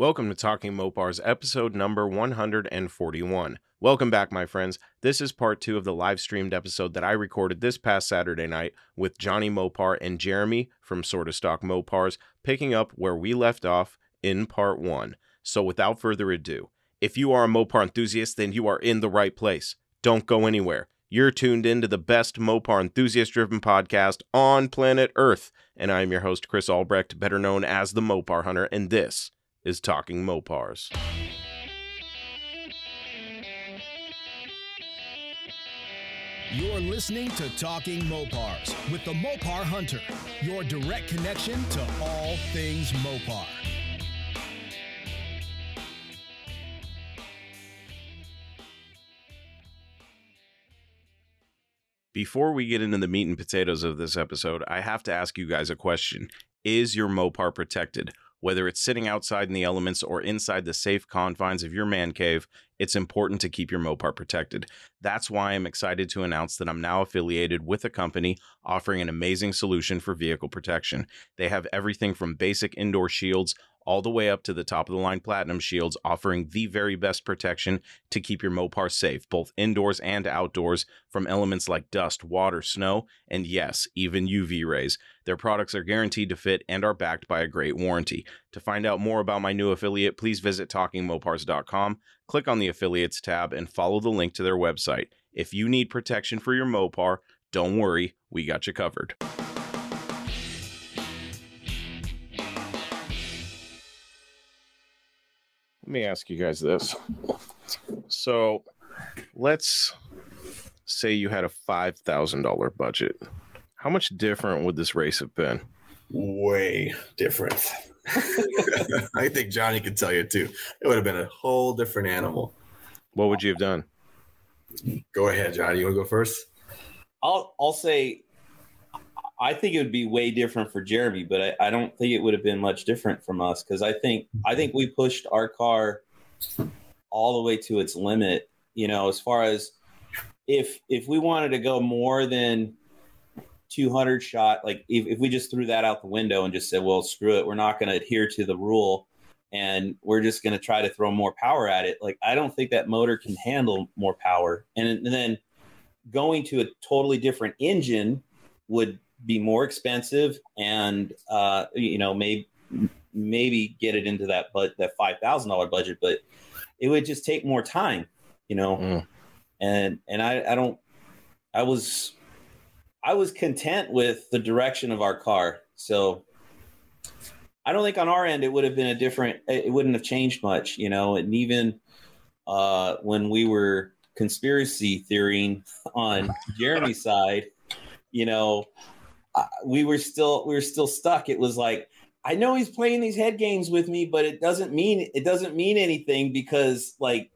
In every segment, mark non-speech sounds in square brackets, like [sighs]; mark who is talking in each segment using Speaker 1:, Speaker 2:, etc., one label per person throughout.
Speaker 1: Welcome to Talking Mopars, episode number 141. Welcome back, my friends. This is part two of the live streamed episode that I recorded this past Saturday night with Johnny Mopar and Jeremy from Sorta Stock Mopars, picking up where we left off in part one. So, without further ado, if you are a Mopar enthusiast, then you are in the right place. Don't go anywhere. You're tuned in to the best Mopar enthusiast driven podcast on planet Earth. And I'm your host, Chris Albrecht, better known as the Mopar Hunter, and this is Talking Mopars.
Speaker 2: You're listening to Talking Mopars with the Mopar Hunter, your direct connection to all things Mopar.
Speaker 1: Before we get into the meat and potatoes of this episode, I have to ask you guys a question. Is your Mopar protected? Whether it's sitting outside in the elements or inside the safe confines of your man cave, it's important to keep your Mopar protected. That's why I'm excited to announce that I'm now affiliated with a company offering an amazing solution for vehicle protection. They have everything from basic indoor shields all the way up to the top of the line platinum shields, offering the very best protection to keep your Mopar safe, both indoors and outdoors, from elements like dust, water, snow, and yes, even UV rays. Their products are guaranteed to fit and are backed by a great warranty. To find out more about my new affiliate, please visit talkingmopars.com, click on the affiliates tab, and follow the link to their website. If you need protection for your Mopar, don't worry, we got you covered. Me ask you guys this. So let's say you had a $5,000 budget. How much different would this race have been?
Speaker 3: way different. [laughs] I think Johnny could tell you too. It would have been a whole different animal.
Speaker 1: What would you have done?
Speaker 3: Go ahead, Johnny. You want to go first?
Speaker 4: I'll I'll say I think it would be way different for Jeremy, but I, I don't think it would have been much different from us because I think I think we pushed our car all the way to its limit. You know, as far as if if we wanted to go more than 200 shot, like if, if we just threw that out the window and just said, well, screw it, we're not going to adhere to the rule and we're just going to try to throw more power at it. Like, I don't think that motor can handle more power. And, and then going to a totally different engine would be more expensive and, uh, you know, maybe, maybe get it into that, but that $5,000 budget, but it would just take more time, you know?
Speaker 1: Mm.
Speaker 4: And, and I, I don't, I was, I was content with the direction of our car. So I don't think on our end it would have been a different. It wouldn't have changed much, you know. And even uh, when we were conspiracy theorying on Jeremy's side, you know, uh, we were still we were still stuck. It was like I know he's playing these head games with me, but it doesn't mean it doesn't mean anything because like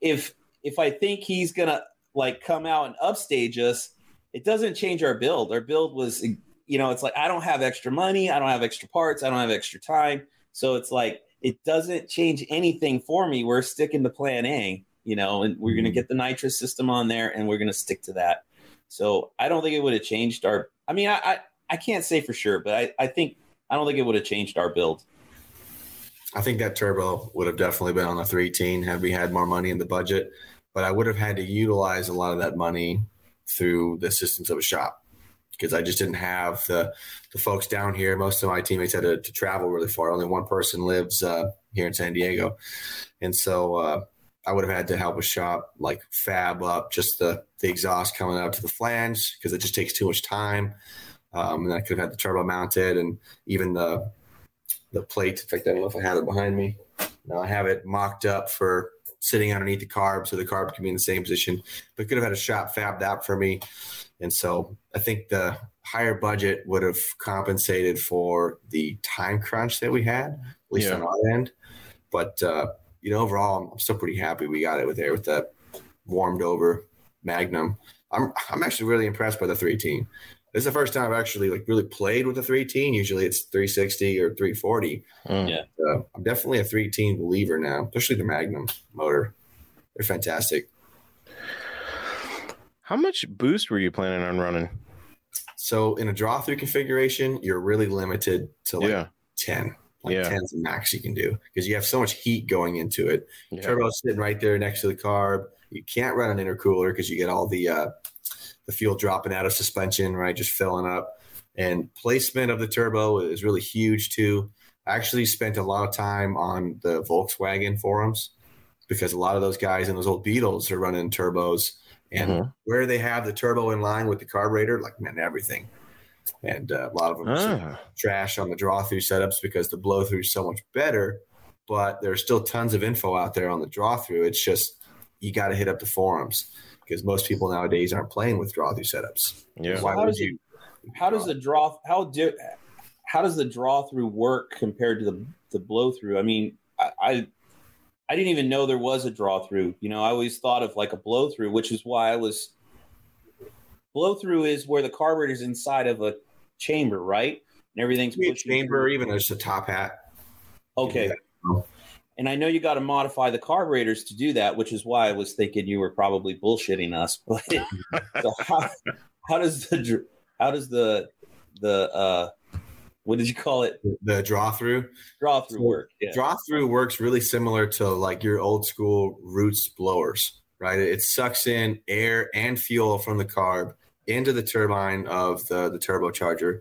Speaker 4: if if I think he's gonna like come out and upstage us, it doesn't change our build. Our build was, you know, it's like I don't have extra money, I don't have extra parts, I don't have extra time. So it's like it doesn't change anything for me. We're sticking to plan A, you know, and we're going to get the nitrous system on there and we're going to stick to that. So I don't think it would have changed our, I mean, I, I, I can't say for sure, but I, I think, I don't think it would have changed our build.
Speaker 3: I think that turbo would have definitely been on the 318 had we had more money in the budget, but I would have had to utilize a lot of that money through the systems of a shop because I just didn't have the the folks down here. Most of my teammates had to, to travel really far. Only one person lives uh, here in San Diego, and so uh, I would have had to help a shop like fab up just the the exhaust coming out to the flange because it just takes too much time. Um, and I could have had the turbo mounted and even the the plate. In fact, I don't know if I have it behind me. No, I have it mocked up for sitting underneath the carb so the carb can be in the same position. But could have had a shop fab that for me. And so I think the higher budget would have compensated for the time crunch that we had, at least
Speaker 1: Yeah.
Speaker 3: on our end. But uh, you know, overall, I'm still pretty happy we got it with there with that warmed over Magnum. I'm I'm actually really impressed by the 318. This is the first time I've actually like really played with the 318. Usually it's 360 or 340.
Speaker 1: Mm.
Speaker 4: Yeah.
Speaker 3: Uh, I'm definitely a 318 believer now, especially the Magnum motor. They're fantastic.
Speaker 1: How much boost were you planning on running?
Speaker 3: So in a draw through configuration, you're really limited to like
Speaker 1: yeah.
Speaker 3: 10. Like
Speaker 1: Yeah.
Speaker 3: tens of max you can do because you have so much heat going into it.
Speaker 1: Yeah.
Speaker 3: Turbo sitting right there next to the carb. You can't run an intercooler because you get all the uh, the fuel dropping out of suspension, right? Just filling up. And placement of the turbo is really huge too. I actually spent a lot of time on the Volkswagen forums because a lot of those guys in those old Beetles are running turbos, and
Speaker 1: Mhm.
Speaker 3: where they have the turbo in line with the carburetor, like man, everything. And uh, a lot of them are
Speaker 1: Ah,
Speaker 3: trash on the draw through setups because the blow through is so much better. But there's still tons of info out there on the draw through. It's just you got to hit up the forums because most people nowadays aren't playing with draw through setups.
Speaker 1: yeah.
Speaker 3: Why
Speaker 4: how
Speaker 3: would
Speaker 4: does
Speaker 3: you?
Speaker 4: How does the draw how do how does the draw through work compared to the the blow through? I mean, I, I I didn't even know there was a draw through. You know, I always thought of like a blow through, which is why I was blow through is where the carburetor is inside of a chamber, right? And everything's
Speaker 3: a chamber,
Speaker 4: through.
Speaker 3: even just a top hat.
Speaker 4: Okay. And I know you got to modify the carburetors to do that, which is why I was thinking you were probably bullshitting us. [laughs] But so how, how does the how does the the uh what did you call it
Speaker 3: The draw through.
Speaker 4: draw through work? Yeah.
Speaker 3: Draw through works really similar to like your old school roots blowers, right? It sucks in air and fuel from the carb into the turbine of the, the turbocharger.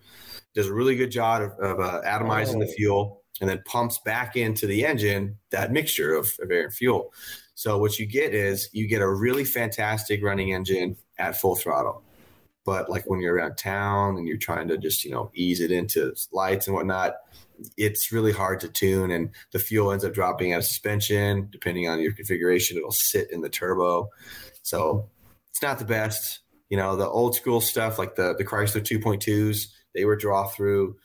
Speaker 3: Does a really good job of, of uh, atomizing the
Speaker 4: Oh.
Speaker 3: fuel and then pumps back into the engine that mixture of, of air and fuel. So what you get is you get a really fantastic running engine at full throttle. But like when you're around town and you're trying to just, you know, ease it into lights and whatnot, it's really hard to tune and the fuel ends up dropping out of suspension depending on your configuration it'll sit in the turbo so it's not the best you know the old school stuff like the the chrysler 2.2s they were draw through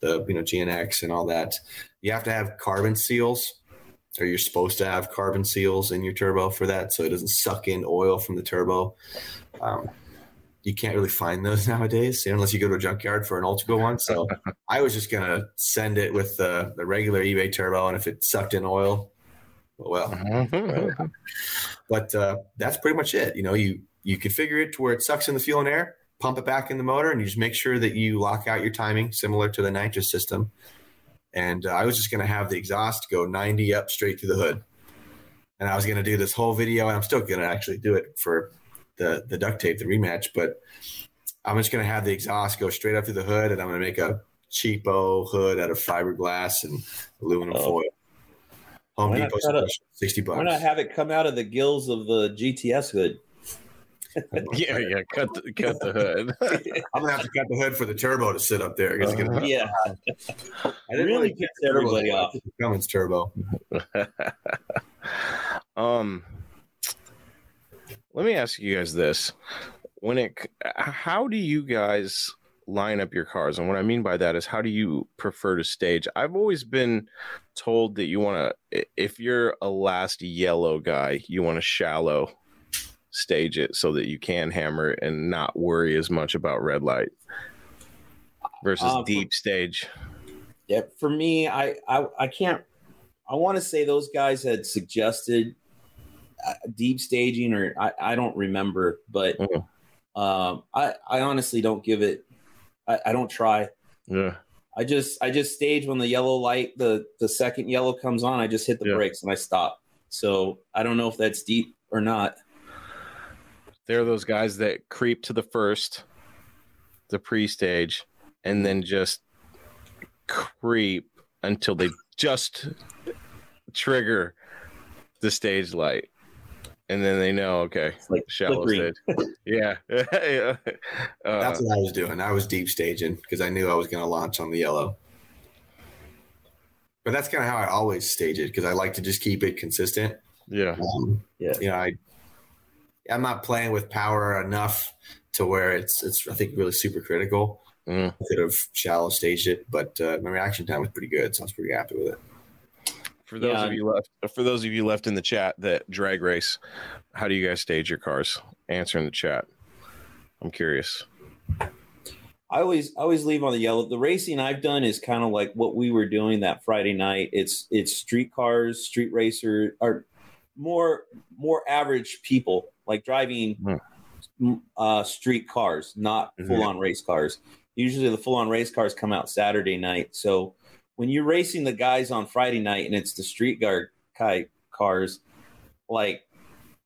Speaker 3: the you know gnx and all that you have to have carbon seals or you're supposed to have carbon seals in your turbo for that so it doesn't suck in oil from the turbo um, you can't really find those [laughs] nowadays unless you go to a junkyard for an Ultico one. So [laughs] I was just gonna send it with the, the regular eBay turbo, and if it sucked in oil, well,
Speaker 1: Mhm.
Speaker 3: but uh, that's pretty much it. You know, you you configure it to where it sucks in the fuel and air, pump it back in the motor, and you just make sure that you lock out your timing, similar to the nitrous system. And uh, I was just gonna have the exhaust go 90 up straight through the hood, and I was gonna do this whole video, and I'm still gonna actually do it for the the duct tape, the rematch, but I'm just gonna have the exhaust go straight up through the hood, and I'm gonna make a cheapo hood out of fiberglass and aluminum
Speaker 4: Oh.
Speaker 3: foil. Home Depot sixty bucks.
Speaker 4: Why not have it come out of the gills of the GTS hood? [laughs]
Speaker 1: yeah, yeah. Cut the, cut the hood. [laughs]
Speaker 3: I'm gonna have to cut the hood for the turbo to sit up there. 'cause it's gonna-
Speaker 1: Uh-huh.
Speaker 4: Yeah,
Speaker 3: I didn't
Speaker 4: really
Speaker 3: get
Speaker 4: pissed everybody off.
Speaker 3: The Cummins turbo. [laughs]
Speaker 1: um, let me ask you guys this: When it, how do you guys line up your cars? And what I mean by that is, how do you prefer to stage? I've always been told that you want to, if you're a last yellow guy, you want to shallow stage it so that you can hammer it and not worry as much about red light versus
Speaker 4: Uh, for-
Speaker 1: deep stage.
Speaker 4: yeah. For me, I I, I can't. I want to say those guys had suggested uh, deep staging, or I, I don't remember, but
Speaker 1: Mhm.
Speaker 4: um, I I honestly don't give it. I, I don't try.
Speaker 1: Yeah.
Speaker 4: I just I just stage when the yellow light the the second yellow comes on. I just hit the
Speaker 1: Yeah.
Speaker 4: brakes and I stop. So I don't know if that's deep or not.
Speaker 1: They're those guys that creep to the first, the pre-stage, and then just creep until they just trigger the stage light. And then they know, okay,
Speaker 4: It's like
Speaker 1: shallow
Speaker 4: flickering.
Speaker 1: stage. [laughs] Yeah. [laughs] yeah. Uh,
Speaker 3: That's what I was doing. I was deep staging because I knew I was going to launch on the yellow. But that's kind of how I always stage it because I like to just keep it consistent.
Speaker 1: yeah.
Speaker 3: Um,
Speaker 4: Yeah.
Speaker 3: You know, I I'm not playing with power enough to where it's it's I think really super critical.
Speaker 1: Mm.
Speaker 3: I could have shallow staged it, but uh, my reaction time was pretty good, so I was pretty happy with it.
Speaker 1: For those
Speaker 4: Yeah.
Speaker 1: of you left, for those of you left in the chat that drag race, how do you guys stage your cars? Answer in the chat. I'm curious.
Speaker 4: I always I always leave on the yellow. The racing I've done is kind of like what we were doing that Friday night. It's it's street cars, street racer, or more more average people like driving
Speaker 1: Hmm.
Speaker 4: uh, street cars, not
Speaker 1: Mhm.
Speaker 4: full on race cars. Usually the full on race cars come out Saturday night. So when you're racing the guys on Friday night and it's the street guard cars, like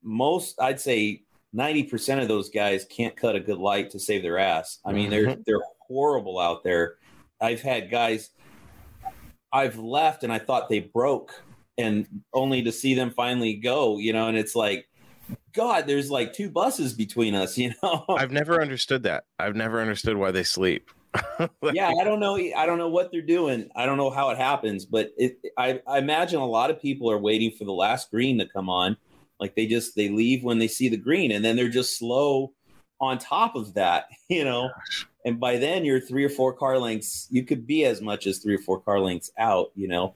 Speaker 4: most, I'd say 90% of those guys can't cut a good light to save their ass. I mean, they're
Speaker 1: Mhm.
Speaker 4: they're horrible out there. I've had guys I've left and I thought they broke and only to see them finally go, you know, and it's like god, there's like two buses between us, [laughs] you know.
Speaker 1: I've never understood that. I've never understood why they sleep. [laughs] Like,
Speaker 4: yeah, I don't know. I don't know what they're doing. I don't know how it happens, but it, I, I imagine a lot of people are waiting for the last green to come on. Like they just they leave when they see the green, and then they're just slow on top of that, [laughs] you know. And by then you're three or four car lengths. You could be as much as three or four car lengths out, you know.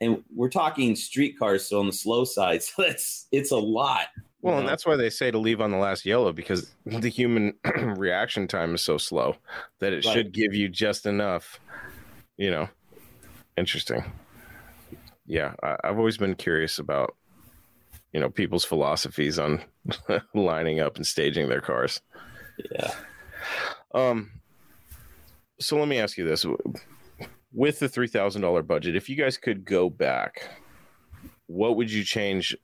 Speaker 4: And we're talking street cars, so on the slow side. [laughs] So that's it's a lot. you
Speaker 1: Well, and that's why they say to leave on the last yellow because [laughs] the human [clears throat] reaction time is so slow that it
Speaker 4: Right.
Speaker 1: should give you just enough, you know. Interesting. Yeah, I, I've always been curious about, you know, people's philosophies on [laughs] lining up and staging their cars.
Speaker 4: yeah.
Speaker 1: Um, so let me ask you this: with the three thousand dollar budget, if you guys could go back, what would you change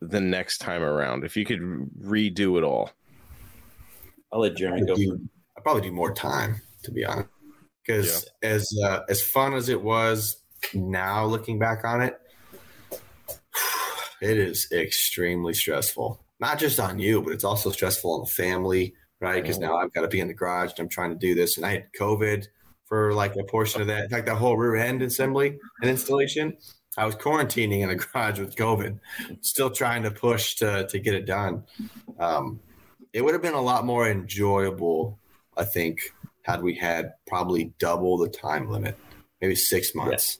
Speaker 1: the next time around? If you could redo it all,
Speaker 4: I'll let Jeremy go.
Speaker 3: I'd probably do more time to be honest, because as uh, as fun as it was, now looking back on it, it is extremely stressful. Not just on you, but it's also stressful on the family, right? Because now I've got to be in the garage and I'm trying to do this, and I had COVID for like a portion of that. In fact, that whole rear end assembly and installation, I was quarantining in a garage with COVID, still trying to push to to get it done. Um, it would have been a lot more enjoyable, I think, had we had probably double the time limit, maybe six months.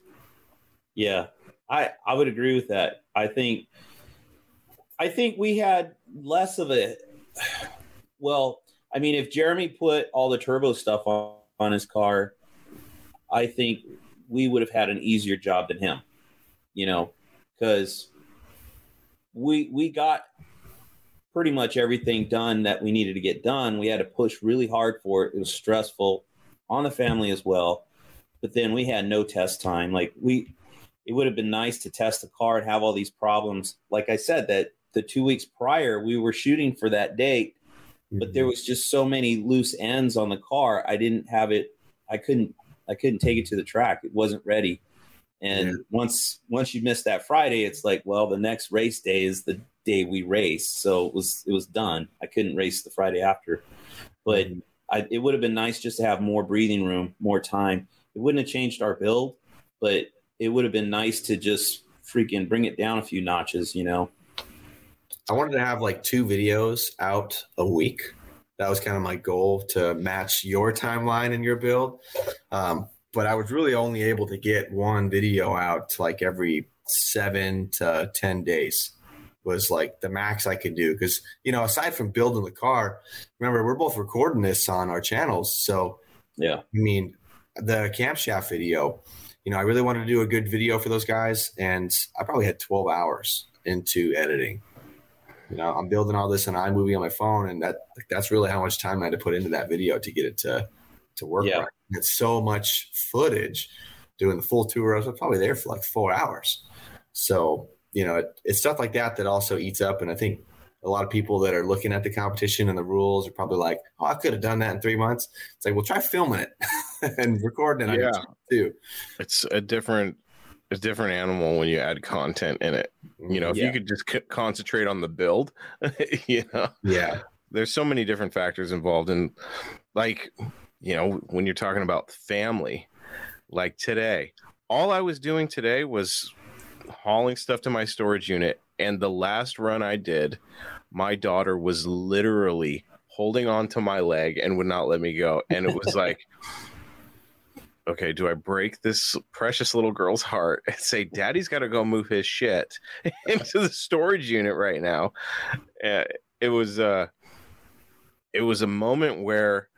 Speaker 4: Yeah, I I would agree with that. I think I think we had less of a [sighs] well, I mean if Jeremy put all the turbo stuff on, on his car, I think we would have had an easier job than him. You know, cuz we we got pretty much everything done that we needed to get done. We had to push really hard for it. It was stressful on the family as well. But then we had no test time. Like we it would have been nice to test the car and have all these problems. Like I said, that the two weeks prior we were shooting for that date, but there mm-hmm. was just so many loose ends on the car. I didn't have it. I couldn't. I couldn't take it to the track. It wasn't ready. And
Speaker 3: Yeah.
Speaker 4: once once you miss that Friday, it's like, well, the next race day is the day we race. So it was it was done. I couldn't race the Friday after, but mm-hmm. I, it would have been nice just to have more breathing room, more time. It wouldn't have changed our build, but it would have been nice to just freaking bring it down a few notches, you know?
Speaker 3: I wanted to have like two videos out a week. That was kind of my goal to match your timeline and your build. Um, but I was really only able to get one video out like every seven to 10 days was like the max I could do. Cause, you know, aside from building the car, remember, we're both recording this on our channels. So,
Speaker 4: Yeah.
Speaker 3: I mean, the camshaft video, you know, I really wanted to do a good video for those guys, and I probably had 12 hours into editing. You know, I'm building all this on iMovie on my phone, and that that's really how much time I had to put into that video to get it to to work
Speaker 4: Yeah.
Speaker 3: right. It's so much footage doing the full tour. I was probably there for like four hours. So, you know, it, it's stuff like that that also eats up. And I think a lot of people that are looking at the competition and the rules are probably like, oh, I could have done that in three months. It's like, well, try filming it [laughs] and recording it
Speaker 1: Yeah.
Speaker 3: Too.
Speaker 1: it's a different, a different animal when you add content in it. You know, if
Speaker 4: Yeah.
Speaker 1: you could just c- concentrate on the build, [laughs] you know,
Speaker 3: yeah.
Speaker 1: there's so many different factors involved in like you know when you're talking about family like today all i was doing today was hauling stuff to my storage unit and the last run i did my daughter was literally holding on to my leg and would not let me go and it was [laughs] like okay do i break this precious little girl's heart and say daddy's got to go move his shit [laughs] into the storage unit right now. Uh, it was uh it was a moment where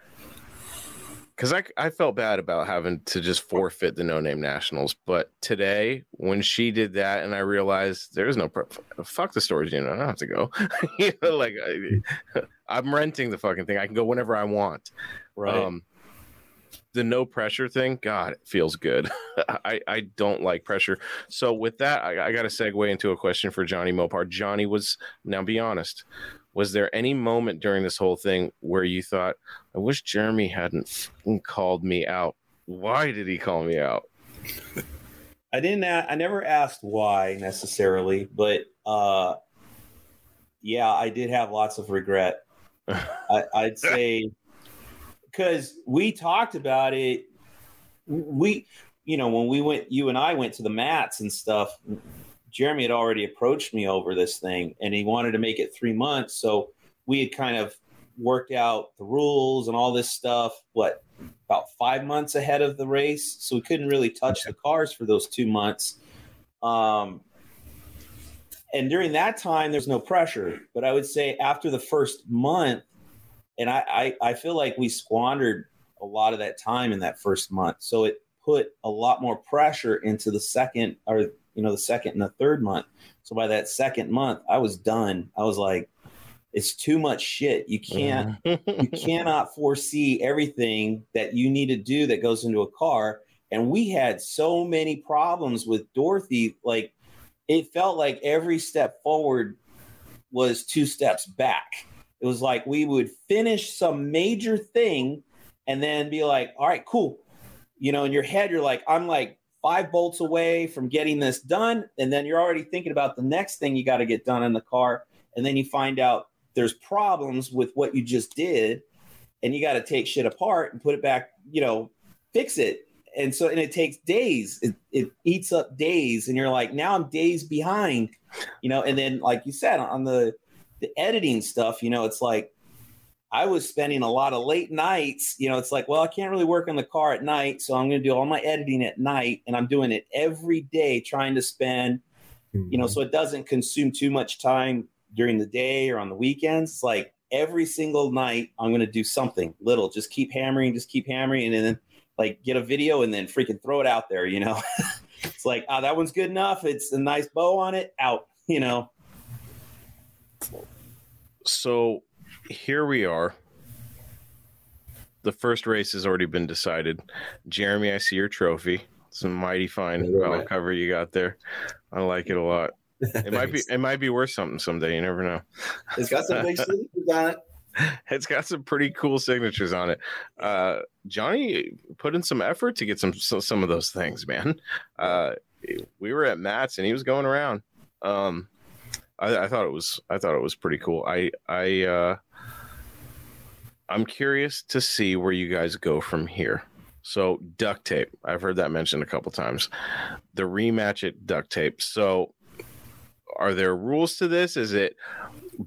Speaker 1: because I, I felt bad about having to just forfeit the no name nationals but today when she did that and i realized there's no pro- fuck the storage unit i don't have to go. [laughs] You know like I, i'm renting the fucking thing i can go whenever i want.
Speaker 4: Right.
Speaker 1: um the no pressure thing, God, it feels good. [laughs] I, I don't like pressure. So with that, I, I got to segue into a question for Johnny Mopar. Johnny was now be honest. Was there any moment during this whole thing where you thought, I wish Jeremy hadn't called me out? Why did he call me out? [laughs]
Speaker 4: I didn't. I never asked why necessarily, but uh, yeah, I did have lots of regret. [laughs] I, I'd say because we talked about it. We, you know, when we went, you and I went to the mats and stuff. Jeremy had already approached me over this thing, and he wanted to make it three months. So we had kind of worked out the rules and all this stuff. What about five months ahead of the race, so we couldn't really touch the cars for those two months. Um, and during that time, there's no pressure. But I would say after the first month, and I, I, I feel like we squandered a lot of that time in that first month. So it put a lot more pressure into the second or you know the second and the third month. So by that second month, I was done. I was like, it's too much shit. You can't you mm-hmm. [laughs] cannot foresee everything that you need to do that goes into a car. And we had so many problems with Dorothy, like it felt like every step forward was two steps back. It was like we would finish some major thing and then be like, all right, cool. You know, in your head, you're like, I'm like five bolts away from getting this done. And then you're already thinking about the next thing you got to get done in the car. And then you find out there's problems with what you just did. And you got to take shit apart and put it back, you know, fix it and so and it takes days it, it eats up days and you're like now i'm days behind you know and then like you said on the the editing stuff you know it's like i was spending a lot of late nights you know it's like well i can't really work on the car at night so i'm going to do all my editing at night and i'm doing it every day trying to spend you know mm-hmm. so it doesn't consume too much time during the day or on the weekends it's like every single night i'm going to do something little just keep hammering just keep hammering and then like get a video and then freaking throw it out there, you know? [laughs] it's like, oh, that one's good enough. It's a nice bow on it, out, you know?
Speaker 1: So here we are. The first race has already been decided. Jeremy, I see your trophy. It's a mighty fine valve cover you got there. I like it a lot. [laughs] It might be it might be worth something someday. You never know.
Speaker 3: It's got some big [laughs] signatures on it.
Speaker 1: it's got some pretty cool signatures on it. Uh, Johnny put in some effort to get some some of those things, man. Uh, we were at Matt's and he was going around. Um, I, I, thought it was I thought it was pretty cool. I I uh, I'm curious to see where you guys go from here. So duct tape, I've heard that mentioned a couple times. The rematch at duct tape. So are there rules to this? Is it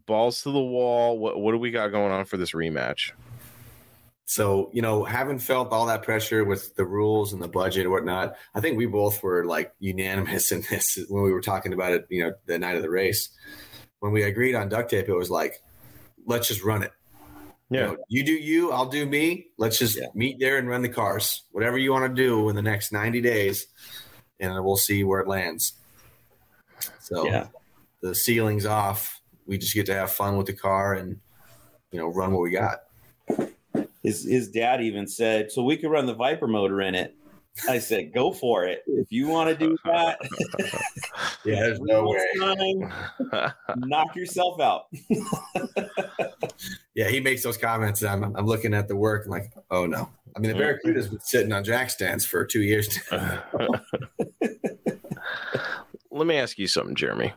Speaker 1: balls to the wall? What what do we got going on for this rematch?
Speaker 3: So, you know, having felt all that pressure with the rules and the budget and whatnot, I think we both were like unanimous [laughs] in this when we were talking about it, you know, the night of the race. When we agreed on duct tape, it was like, let's just run it. Yeah. You, know, you do you, I'll do me. Let's just yeah. meet there and run the cars. Whatever you want to do in the next 90 days, and we'll see where it lands. So yeah. the ceiling's off we just get to have fun with the car and you know run what we got.
Speaker 4: His his dad even said, "So we could run the Viper motor in it." I said, "Go for it if you want to do that." [laughs]
Speaker 3: yeah, there's no way. [laughs]
Speaker 4: Time, knock yourself out. [laughs]
Speaker 3: yeah, he makes those comments. And I'm I'm looking at the work. I'm like, oh no. I mean, the mm-hmm. Barracuda's been sitting on jack stands for two years.
Speaker 1: Let me ask you something, Jeremy.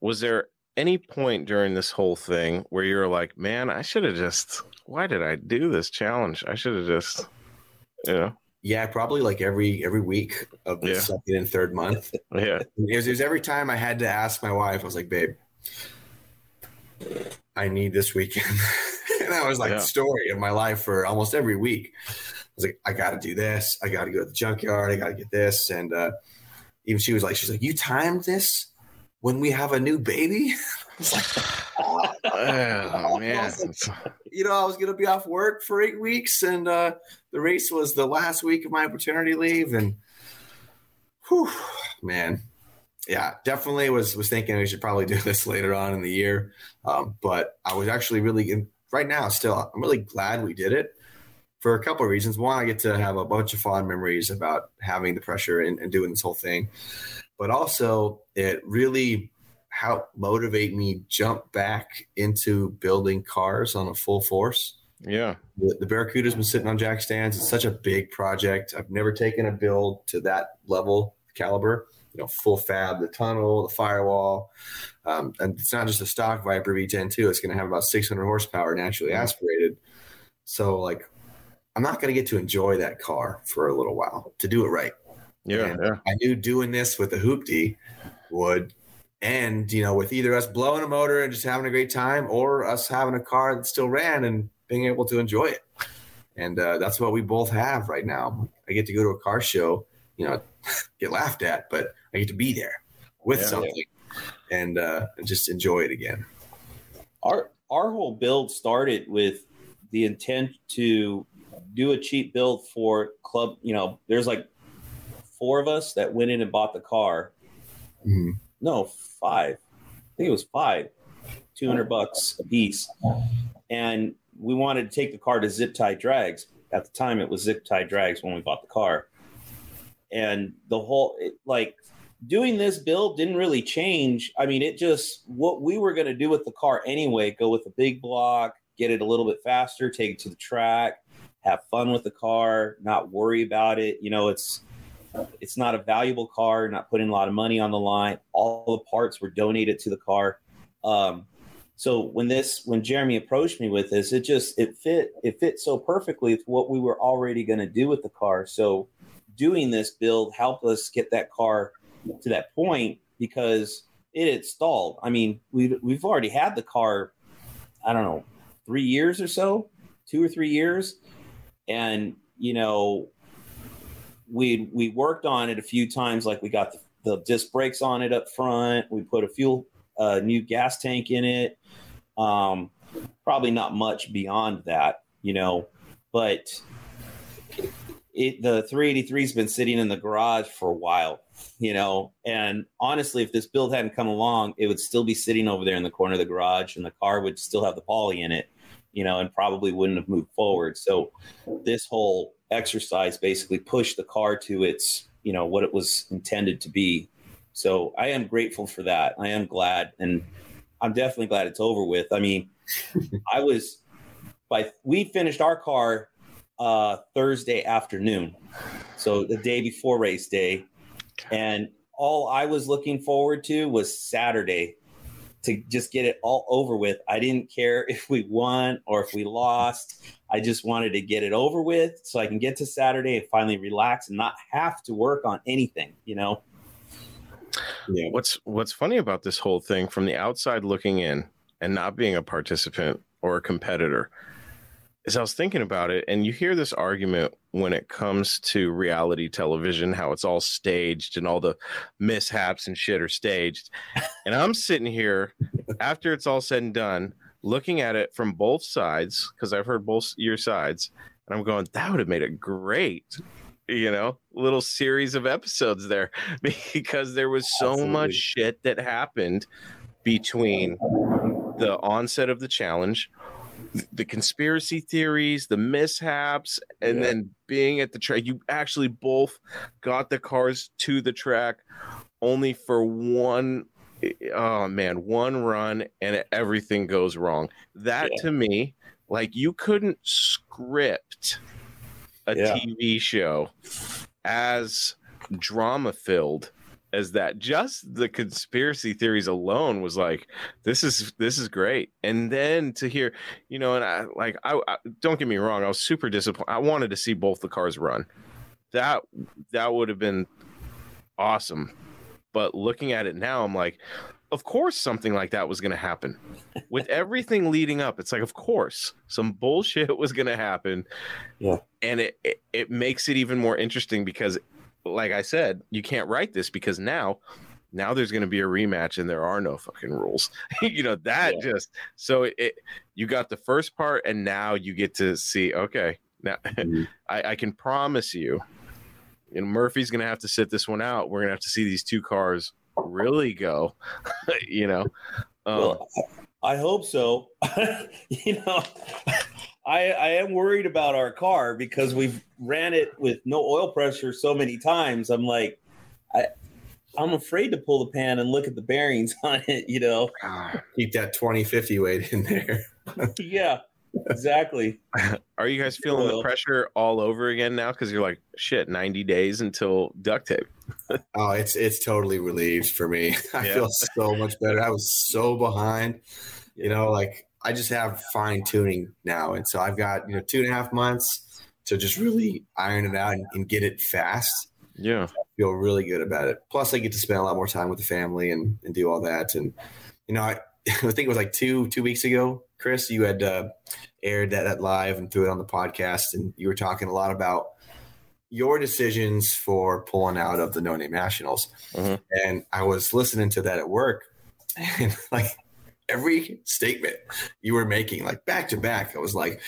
Speaker 1: Was there any point during this whole thing where you're like, man, I should have just, why did I do this challenge? I should have just, you know.
Speaker 3: Yeah, probably like every every week of the yeah. second and third month.
Speaker 1: yeah, [laughs]
Speaker 3: it was, it was every time I had to ask my wife. I was like, "Babe, I need this weekend," [laughs] and that was like yeah. the story of my life for almost every week. I was like, "I got to do this. I got to go to the junkyard. I got to get this." And uh, even she was like, "She's like, you timed this." When we have a new baby. [laughs] oh, [laughs] man. you know, I was going to be off work for eight weeks, and uh, the race was the last week of my paternity leave. And whew, man, yeah, definitely was was thinking we should probably do this later on in the year. Um, but I was actually really right now still. I'm really glad we did it for a couple of reasons. One, I get to have a bunch of fond memories about having the pressure and, and doing this whole thing, but also it really helped motivate me jump back into building cars on a full force.
Speaker 1: Yeah.
Speaker 3: The, the Barracuda's been sitting on jack stands. It's such a big project. I've never taken a build to that level caliber. You know, full fab, the tunnel, the firewall, um, and it's not just a stock Viper V10 too. It's going to have about 600 horsepower naturally aspirated. So, like, I'm not going to get to enjoy that car for a little while to do it right.
Speaker 1: Yeah,
Speaker 3: And
Speaker 1: yeah.
Speaker 3: I knew doing this with the hoopty would end, you know, with either us blowing a motor and just having a great time or us having a car that still ran and being able to enjoy it. And uh, that's what we both have right now. I get to go to a car show, you know, [laughs] get laughed at, but I get to be there with
Speaker 1: Yeah.
Speaker 3: something and uh, just enjoy it again.
Speaker 4: our our whole build started with the intent to do a cheap build for club you know there's like four of us that went in and bought the car
Speaker 3: Mhm.
Speaker 4: no five i think it was five 200 bucks a piece and we wanted to take the car to zip tie drags at the time it was zip tie drags when we bought the car and the whole it, like doing this build didn't really change. I mean, it just what we were going to do with the car anyway go with a big block, get it a little bit faster, take it to the track, have fun with the car, not worry about it. You know, it's it's not a valuable car, not putting a lot of money on the line. All the parts were donated to the car. Um, so when this when Jeremy approached me with this, it just it fit it fit so perfectly with what we were already going to do with the car. So doing this build helped us get that car to that point because it had stalled. I mean, we've we've already had the car, I don't know, three years or so, two or three years, and you know, we we worked on it a few times. Like we got the, the disc brakes on it up front. We put a fuel uh, new gas tank in it. Um, probably not much beyond that, you know, but it the 383's been sitting in the garage for a while you know and honestly if this build hadn't come along it would still be sitting over there in the corner of the garage and the car would still have the poly in it you know and probably wouldn't have moved forward. So this whole exercise basically pushed the car to its you know what it was intended to be. So i am grateful for that. I am glad and i'm definitely glad it's over with. I mean [laughs] i was by we finished our car uh thursday afternoon. So the day before race day. And all I was looking forward to was Saturday to just get it all over with. I didn't care [laughs] if we won or if we lost. I just wanted to get it over with so I can get to Saturday and finally relax and not have to work on anything, you know?
Speaker 3: Yeah.
Speaker 1: What's what's funny about this whole thing from the outside looking in and not being a participant or a competitor is I was thinking about it and you hear this argument when it comes to reality television how it's all staged and all the mishaps and shit are staged. And I'm sitting here after it's all said and done looking at it from both sides because I've heard both your sides and I'm going that would have made it great you know little series of episodes there [laughs] because there was so
Speaker 4: Absolutely.
Speaker 1: much shit that happened between the onset of the challenge the conspiracy theories the mishaps and
Speaker 3: Yeah.
Speaker 1: then being at the track you actually both got the cars to the track only for one eh, oh man one run and everything goes wrong that
Speaker 4: Yeah.
Speaker 1: to me like you couldn't script a
Speaker 4: Yeah.
Speaker 1: tv show as drama filled as that. Just the conspiracy theories alone was like this is this is great. And then to hear you know and i like i, I don't get me wrong i was super disappointed i wanted to see both the cars run. That that would have been awesome. But looking at it now i'm like of course something like that was going to happen. With [laughs] everything leading up it's like of course some bullshit [laughs] was going to happen.
Speaker 4: Yeah.
Speaker 1: and it, it it makes it even more interesting because like i said you can't write this because now now there's going to be a rematch and there are no fucking rules [laughs] you know that
Speaker 4: Yeah.
Speaker 1: just so it, you got the first part and now you get to see okay now
Speaker 3: Mhm. [laughs]
Speaker 1: I, I can promise you you know murphy's going to have to sit this one out we're going to have to see these two cars really go [laughs] you know um,
Speaker 4: well, I hope so. you know, I, I am worried about our car because we've ran it with no oil pressure so many times. I'm like, I, I'm afraid to pull the pan and look at the bearings [laughs] on it. You know, ah,
Speaker 3: Keep that 2050 weight in there. [laughs]
Speaker 4: yeah, exactly. [laughs]
Speaker 1: Are you guys feeling the pressure all over again now? Because you're like, shit, 90 days until duct tape.
Speaker 3: Oh, it's it's totally relieved for me. I
Speaker 1: Yeah.
Speaker 3: feel so much better. I was so behind. You know, like I just have fine tuning now, and so I've got you know two and a half months to just really iron it out and, and get it fast.
Speaker 1: Yeah.
Speaker 3: I Feel really good about it. Plus, I get to spend a lot more time with the family and and do all that. And you know, I, [laughs] I think it was like two two weeks ago, Chris, you had uh, aired that, that live and threw it on the podcast, and you were talking a lot about your decisions for pulling out of the no name nationals.
Speaker 1: Mhm.
Speaker 3: And I was listening to that at work, [laughs] and like every statement you were making, like back to back, I was like,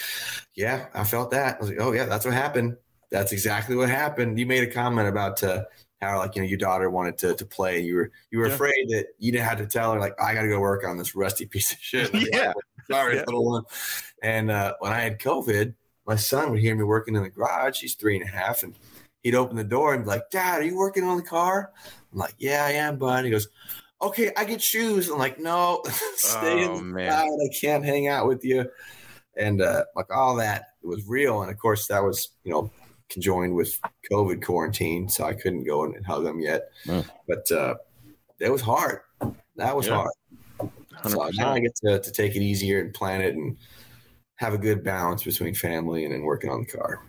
Speaker 3: "Yeah, I felt that." I was like, "Oh yeah, that's what happened. That's exactly what happened." You made a comment about uh, how like you know your daughter wanted to to play. You were you were
Speaker 1: Yeah.
Speaker 3: afraid that you didn't have to tell her like, "I got to go work on this rusty [laughs] piece of shit." [laughs] Like,
Speaker 1: Yeah.
Speaker 3: sorry,
Speaker 1: Yeah.
Speaker 3: little one. And uh, when I had COVID, my son would hear me working in the garage. He's three and a half, and he'd open the door and be like, "Dad, are you working on the car?" I'm like, "Yeah, I am, bud." He goes, "Okay, I get shoes." I'm like, "No, [laughs] stay
Speaker 1: Oh,
Speaker 3: in the
Speaker 1: man.
Speaker 3: cloud. I can't hang out with you." And uh, like all that it was real, and of course that was you know conjoined with COVID quarantine, so I couldn't go and hug them yet.
Speaker 1: Mm.
Speaker 3: But uh, it was hard. That was
Speaker 1: Yeah.
Speaker 3: hard. So
Speaker 1: 100%.
Speaker 3: now I get to, to take it easier and plan it and have a good balance between family and then working on the car.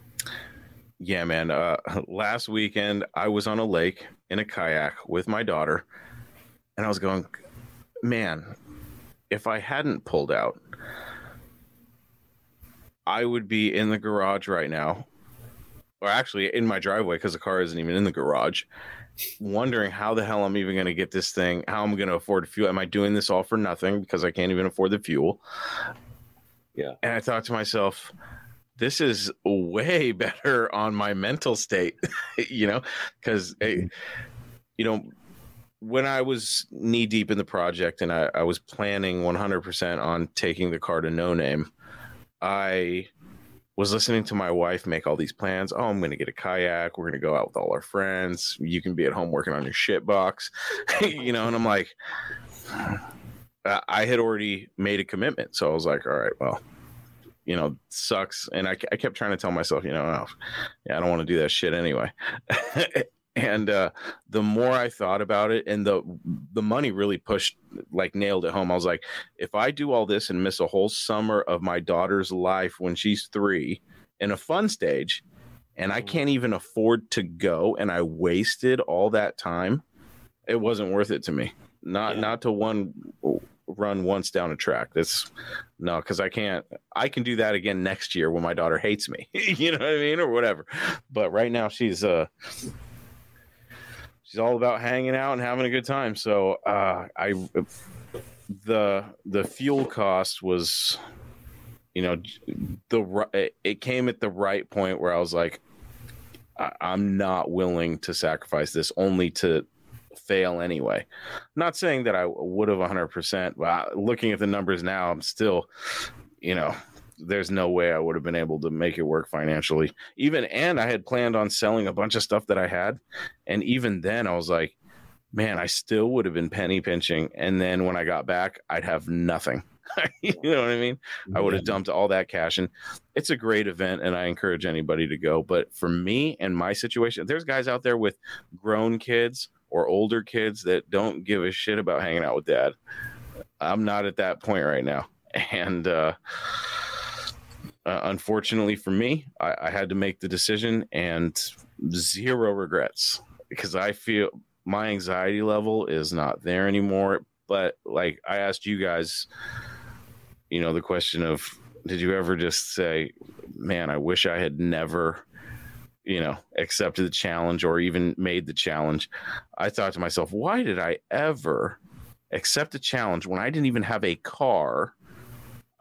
Speaker 1: Yeah, man. Uh, [laughs] last weekend, I was on a lake in a kayak with my daughter, and I was going, man, if I hadn't pulled out, I would be in the garage right now, or actually in my driveway because the car isn't even in the garage, wondering how the hell I'm even going to get this thing, how I'm going to afford fuel. Am I doing this all for nothing because I can't even afford the fuel?
Speaker 4: Yeah.
Speaker 1: And I thought to myself, this is way [laughs] better on my mental state, [laughs] you know, because, you know, when I was knee deep in the project and I, I was planning 100% on taking the car to no name, I was listening to my wife make all these plans. Oh, I'm going to get a kayak. We're going to go out with all our friends. You can be at home working on your shit box, [laughs] you know, and I'm like, I- had already made a commitment. So I was like, all right, well, you know, sucks. And I, I kept trying to tell myself, you know, oh, yeah, I don't want to do that shit anyway. [laughs] and uh, the more I thought about it, and the the money really pushed, like nailed it home. I was like, if I do all this and miss a whole summer of my daughter's life when she's three in a fun stage, and I can't even afford to go, and I wasted all that time, it wasn't worth it to me. Not
Speaker 4: Yeah.
Speaker 1: not to one run once down a track. That's no, because I can't. I can do that again next year when my daughter hates me. [laughs] you know what I mean, or whatever. But right now she's uh she's all about hanging out and having a good time. So uh, I the the fuel cost was, you know, the it came at the right point where I was like, I, I'm not willing to sacrifice this only to fail anyway. not saying that I would have 100%, but looking at the numbers now, I'm still, you know, there's no way I would have been able to make it work financially. Even and I had planned on selling a bunch of stuff that I had, and even then I was like, man, I still would have been penny pinching, and then when I got back, I'd have nothing. [laughs] you know what I mean? I would have dumped all that cash. And it's a great event, and I encourage anybody to go. But for me and my situation, there's guys out there with grown kids or older kids that don't give a shit about hanging out with dad. I'm not at that point right now. [laughs] And uh, uh, unfortunately for me, I, I had to make the decision and zero regrets because I feel my anxiety level is not there anymore. But like I asked you guys, you know, the question of did you ever just say, man, I wish I had never, you know, accepted the challenge or even made the challenge? I thought to myself, why did I ever accept a challenge when I didn't even have a car?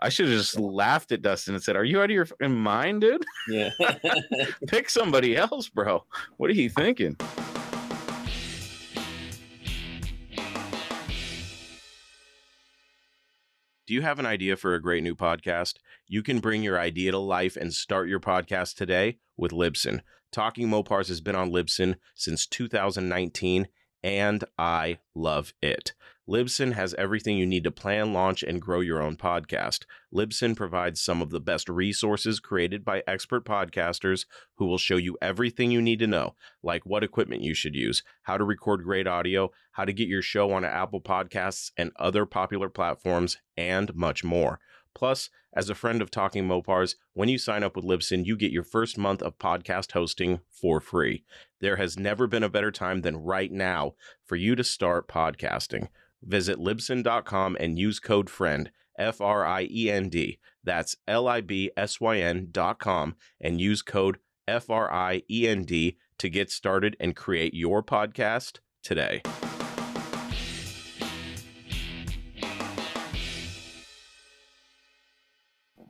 Speaker 1: I should have just laughed at Dustin and said, Are you out of your fucking mind, dude? [laughs]
Speaker 4: Yeah. [laughs]
Speaker 1: Pick somebody else, bro. What are you thinking? Do you have an idea for a great new podcast? You can bring your idea to life and start your podcast today with Libsyn. Talking Mopars has been on Libsyn since 2019, and I love it. Libsyn has everything you need to plan, launch, and grow your own podcast. Libsyn provides some of the best resources created by expert podcasters who will show you everything you need to know, like what equipment you should use, how to record great audio, how to get your show on Apple Podcasts and other popular platforms, and much more. Plus, as a friend of Talking Mopars, when you sign up with Libsyn, you get your first month of podcast hosting for free. There has never been a better time than right now for you to start podcasting. Visit libsyn.com and use code FRIEND, F R I E N D. That's L I B S Y N.com and use code F R I E N D to get started and create your podcast today.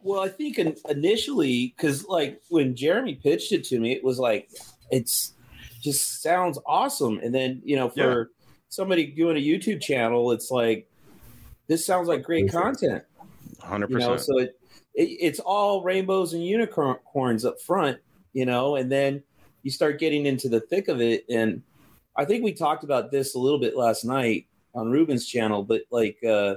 Speaker 4: Well, I think initially, because like when Jeremy pitched it to me, it was like it's just sounds awesome, and then you know for
Speaker 1: Yeah.
Speaker 4: Somebody doing a YouTube channel, it's like this sounds like great content.
Speaker 1: 100%.
Speaker 4: You know, so it, it it's all rainbows and unicorns up front, you know, and then you start getting into the thick of it, and I think we talked about this a little bit last night on Ruben's channel, but like. uh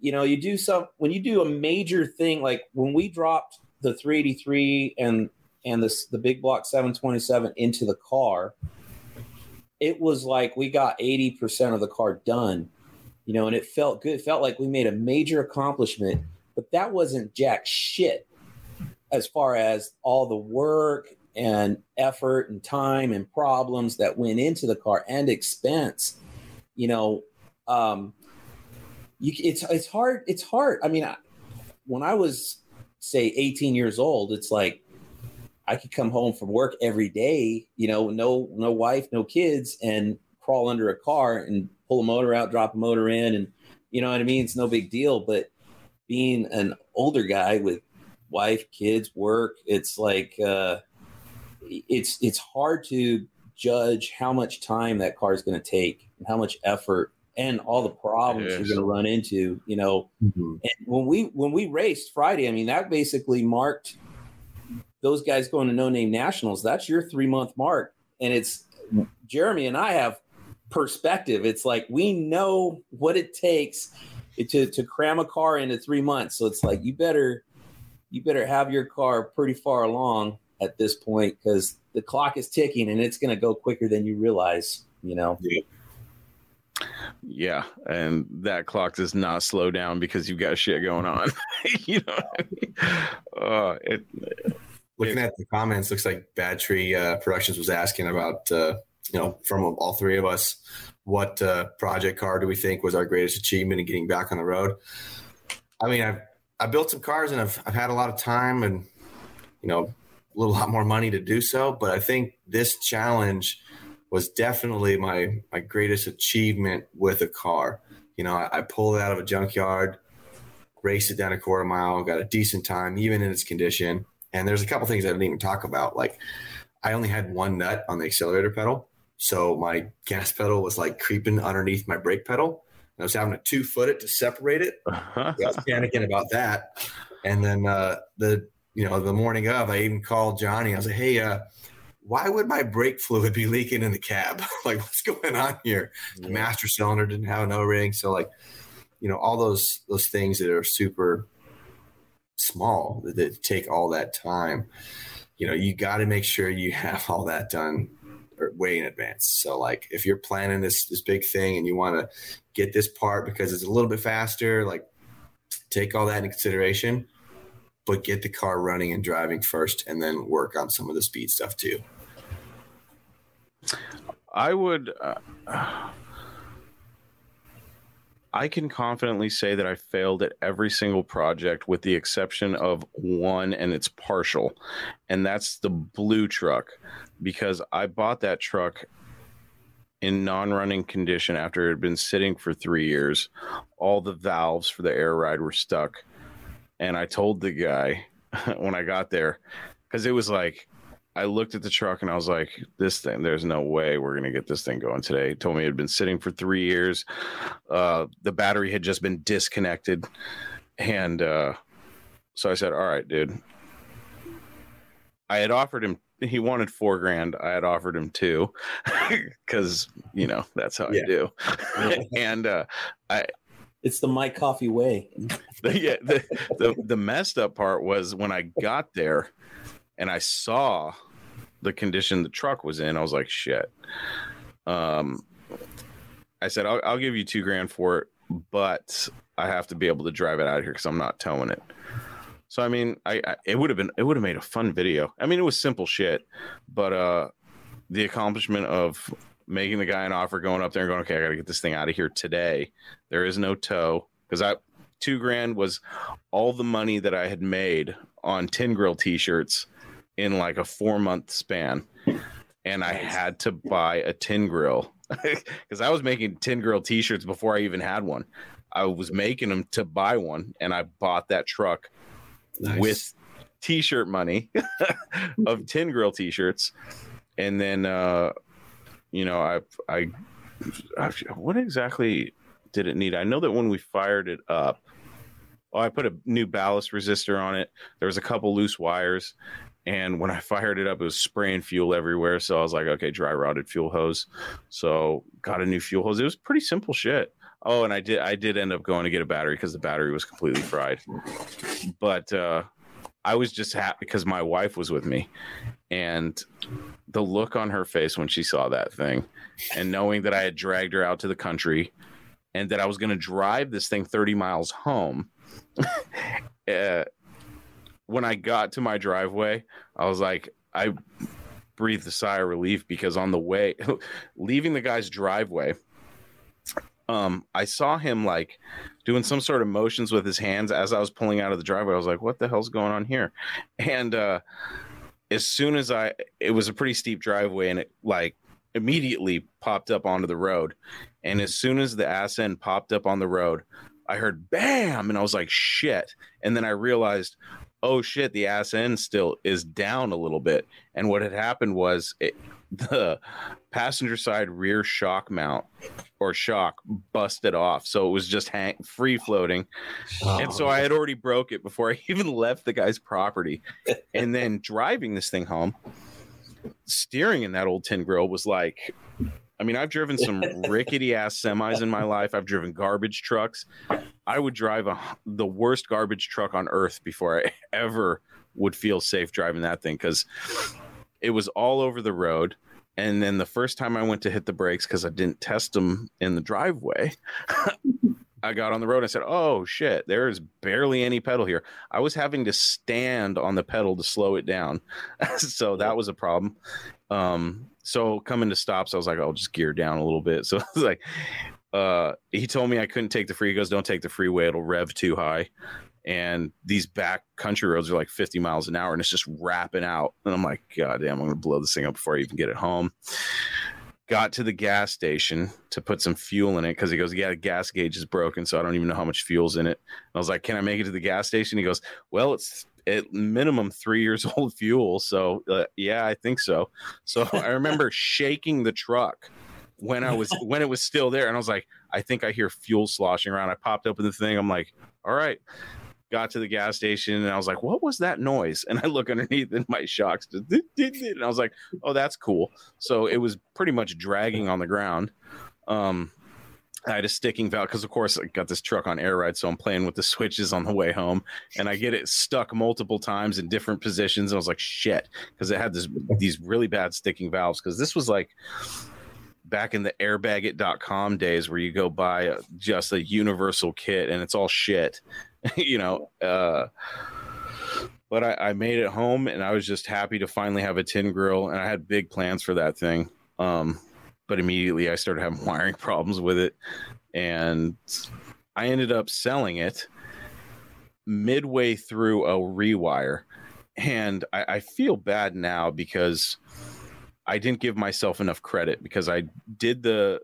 Speaker 4: you know, you do some when you do a major thing like when we dropped the 383 and and this the big block 727 into the car, it was like we got 80% of the car done. You know, and it felt good. It felt like we made a major accomplishment, but that wasn't jack shit as far as all the work and effort and time and problems that went into the car and expense. You know, um, you it's it's hard it's hard i mean I, when i was say 18 years old it's like i could come home from work every day you know no no wife no kids and crawl under a car and pull a motor out drop a motor in and you know what i mean it's no big deal but being an older guy with wife kids work it's like uh it's it's hard to judge how much time that car is going to take and how much effort and all the problems
Speaker 1: Yes.
Speaker 4: you're going to run into you know
Speaker 3: Mm-hmm.
Speaker 4: and when we when we raced friday i mean that basically marked those guys going to no name nationals that's your three month mark. And it's jeremy and i have perspective. It's like we know what it takes to to cram a car into three months. So it's like you better you better have your car pretty far along at this point because the clock is ticking and it's going to go quicker than you realize you know?
Speaker 1: Yeah, Yeah, and that clock does not slow down because you've got shit going on. [laughs] you know, I mean? uh, it,
Speaker 3: Looking at the comments, looks like Bad Tree uh, Productions was asking about, uh, you know, from all three of us, what uh, project car do we think was our greatest achievement in getting back on the road? I mean, I've I built some cars and I've I've had a lot of time and you know a little lot more money to do so, but I think this challenge was definitely my my greatest achievement with a car. You know, I, I pulled it out of a junkyard, raced it down a quarter mile, got a decent time, even in its condition. And there's a couple things I didn't even talk about. Like I only had one nut on the accelerator pedal. So my gas pedal was like creeping underneath my brake pedal. I was having to two foot it to separate it. I was panicking about that. And then uh, the you know the morning of, I even called Johnny. I was like, "Hey, uh, why would my brake fluid be leaking in the cab? [laughs] like, what's going on here?" The master cylinder didn't have an O-ring, so like, you know, all those those things that are super small that, that take all that time. You know, you got to make sure you [laughs] have all that done or way in advance. So like if you're planning this this big thing and you want to get this part because it's a little bit faster, like take all that into consideration, but get the car running and driving first and then work on some of the speed stuff too.
Speaker 1: I would. Uh, I can confidently say that I failed at every single project with the exception of one, and it's partial. And that's the blue truck because I bought that truck in non running condition after it had been sitting for three years. All the valves for the air ride were stuck. And I told the guy [laughs] when I got there, because it was like, I looked at the truck and I was like, this thing, there's no way we're going to get this thing going today. He told me it had been sitting for three years. Uh, the battery had just been disconnected. And uh, so I said, "All right, dude." I had offered him. He wanted four grand. I had offered him two, [laughs] because you know that's how
Speaker 3: Yeah.
Speaker 1: I do. [laughs] and uh, I
Speaker 4: It's the Mike Coffee way. [laughs]
Speaker 1: yeah, the, the the messed up part was when I got there and I saw the condition the truck was in. I was like, shit. Um, I said, I'll, I'll give you two grand for it, but I have to be able to drive it out of here because I'm not towing it. So I mean, I, I it would have been it would have made a fun video. I mean, it was simple shit, but uh, the accomplishment of making the guy an offer, going up there and going, okay, I got to get this thing out of here today. There is no tow because I two grand was all the money that I had made on Tin Grill t-shirts in like a four month span, and I had to buy a Tin Grill [laughs] because I was making Tin Grill t-shirts before I even had one. I was making them to buy one, and I bought that truck
Speaker 3: Nice.
Speaker 1: with t-shirt money [laughs] of tin grill t-shirts. And then uh you know i i I- what exactly did it need? I know that when we fired it up oh i put a new ballast resistor on it. There was a couple loose wires and when i [laughs] fired it up it was spraying fuel everywhere. So i was like okay dry rotted fuel hose. So got a new fuel hose. It was pretty simple shit. Oh and i did i did end up going to get a battery because the battery was completely fried. But uh I was just happy because my wife was with me. And the look on her face when she saw that thing and knowing that I had dragged her out to the country and that I was going to drive this thing 30 miles home. [laughs] uh, when I got to my driveway, I was like, I breathed a sigh of relief because on the way, [laughs] leaving the guy's driveway, um, I saw him like doing some sort of motions with his hands as I was pulling out of the driveway. I was like, what the hell's going on here? And uh as soon as I it was a pretty steep driveway and it like immediately popped up onto the road. And as soon as the ass end popped up on the road, I heard bam and I was like, shit. And then I realized, oh shit, the ass end still is down a little bit. And what had happened was it, [laughs] the passenger side rear shock mount or shock busted off. So it was just hang- free floating. And so I had already broke it before [laughs] I even left the guy's property. And then driving this thing home, steering in that old tin grill was like, I mean, I've driven some [laughs] rickety ass semis in my life. I've driven garbage trucks. I would drive a, the worst garbage truck on earth before I [laughs] ever would feel safe driving that thing because it was all over the road. And then the first time I went to hit the brakes because I didn't test them in the driveway, [laughs] I got on the road and I said, Oh shit, there is barely any pedal here. I was having to stand on the pedal to slow it down. so that was a problem. Um, so coming to stops, I was like, I'll just gear down a little bit. [laughs] So I was like, uh, he told me I couldn't take the free. He goes, Don't take the freeway, it'll rev too high. And these back country roads are like 50 miles an hour and it's just wrapping out. And I'm like, God damn, I'm gonna blow this thing up before I even get it home got to the gas station to put some fuel in it because he goes, Yeah, the gas gauge is broken, so I don't even know how much fuel's in it. And I was like, Can I make it to the gas station? He goes, Well, it's at minimum three years [laughs] old fuel. So, uh, yeah, I think so. So I remember [laughs] shaking the truck when I was when it was still there, and I was like, I think I hear fuel sloshing around. I popped open the thing. I'm like, All right. Got to the gas station and I was like, "What was that noise?" And I look underneath, and my shocks, [laughs] and I was like, "Oh, that's cool." So it was pretty much dragging on the ground. Um, I had a sticking valve because, of course, I got this truck on air ride, so I'm playing with the switches on the way home, and I get it stuck multiple times in different positions. And I was like, "Shit," because it had this these really bad sticking valves. Because this was like back in the airbagit.com days where you go buy a, just a universal kit and it's all shit, [laughs] you know. Uh, but I, I made it home and I was just happy to finally have a tin grill and I had big plans for that thing. Um, but immediately I started having [laughs] wiring problems with it and I ended up selling it midway through a rewire. And I, I feel bad now because I didn't give myself enough credit because I did the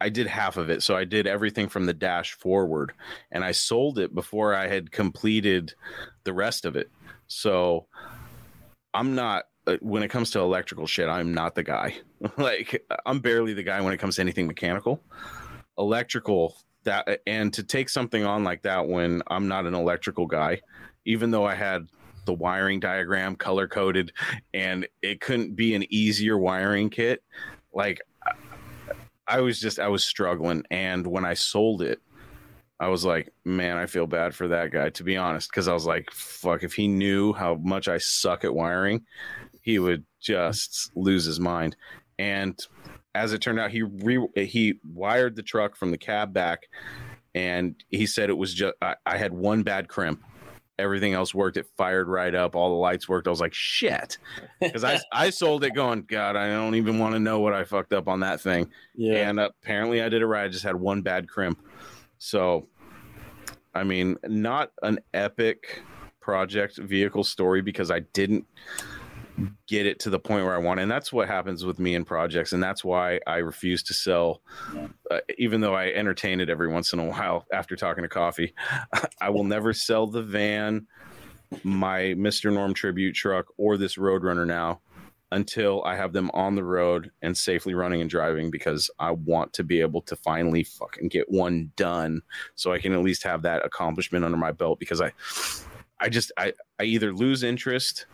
Speaker 1: I did half of it. So I did everything from the dash forward and I sold it before I had completed the rest of it. So I'm not Uh, when it comes to electrical shit, I'm not the guy. [laughs] like I'm barely the guy when it comes to anything mechanical. Electrical that and to take something on like that when I'm not an electrical guy, even though I had the wiring diagram color coded and it couldn't be an easier wiring kit, like I was just I was struggling and when I sold it I was like, man, I feel bad for that guy to be honest cuz I was like, fuck if he knew how much I suck at wiring, he would just lose his mind. And as it turned out, he re- he wired the truck from the cab back, and he said it was just I, I had one bad crimp. Everything else worked. It fired right up. All the lights worked. I was like, shit, because I [laughs] I sold it going, God, I don't even want to know what I fucked up on that thing.
Speaker 4: Yeah.
Speaker 1: And apparently, I did it right. I just had one bad crimp. So, I mean, not an epic project vehicle story because I didn't get it to the point where I want. And that's what happens with me in projects. And that's why I refuse to sell, uh, even though I entertain it every once in a while after talking to coffee. [laughs] I will never sell the van, my Mr. Norm tribute truck, or this Roadrunner now until I have them on the road and safely running and driving because I want to be able to finally fucking get one done so I can at least have that accomplishment under my belt because I I just I I either lose interest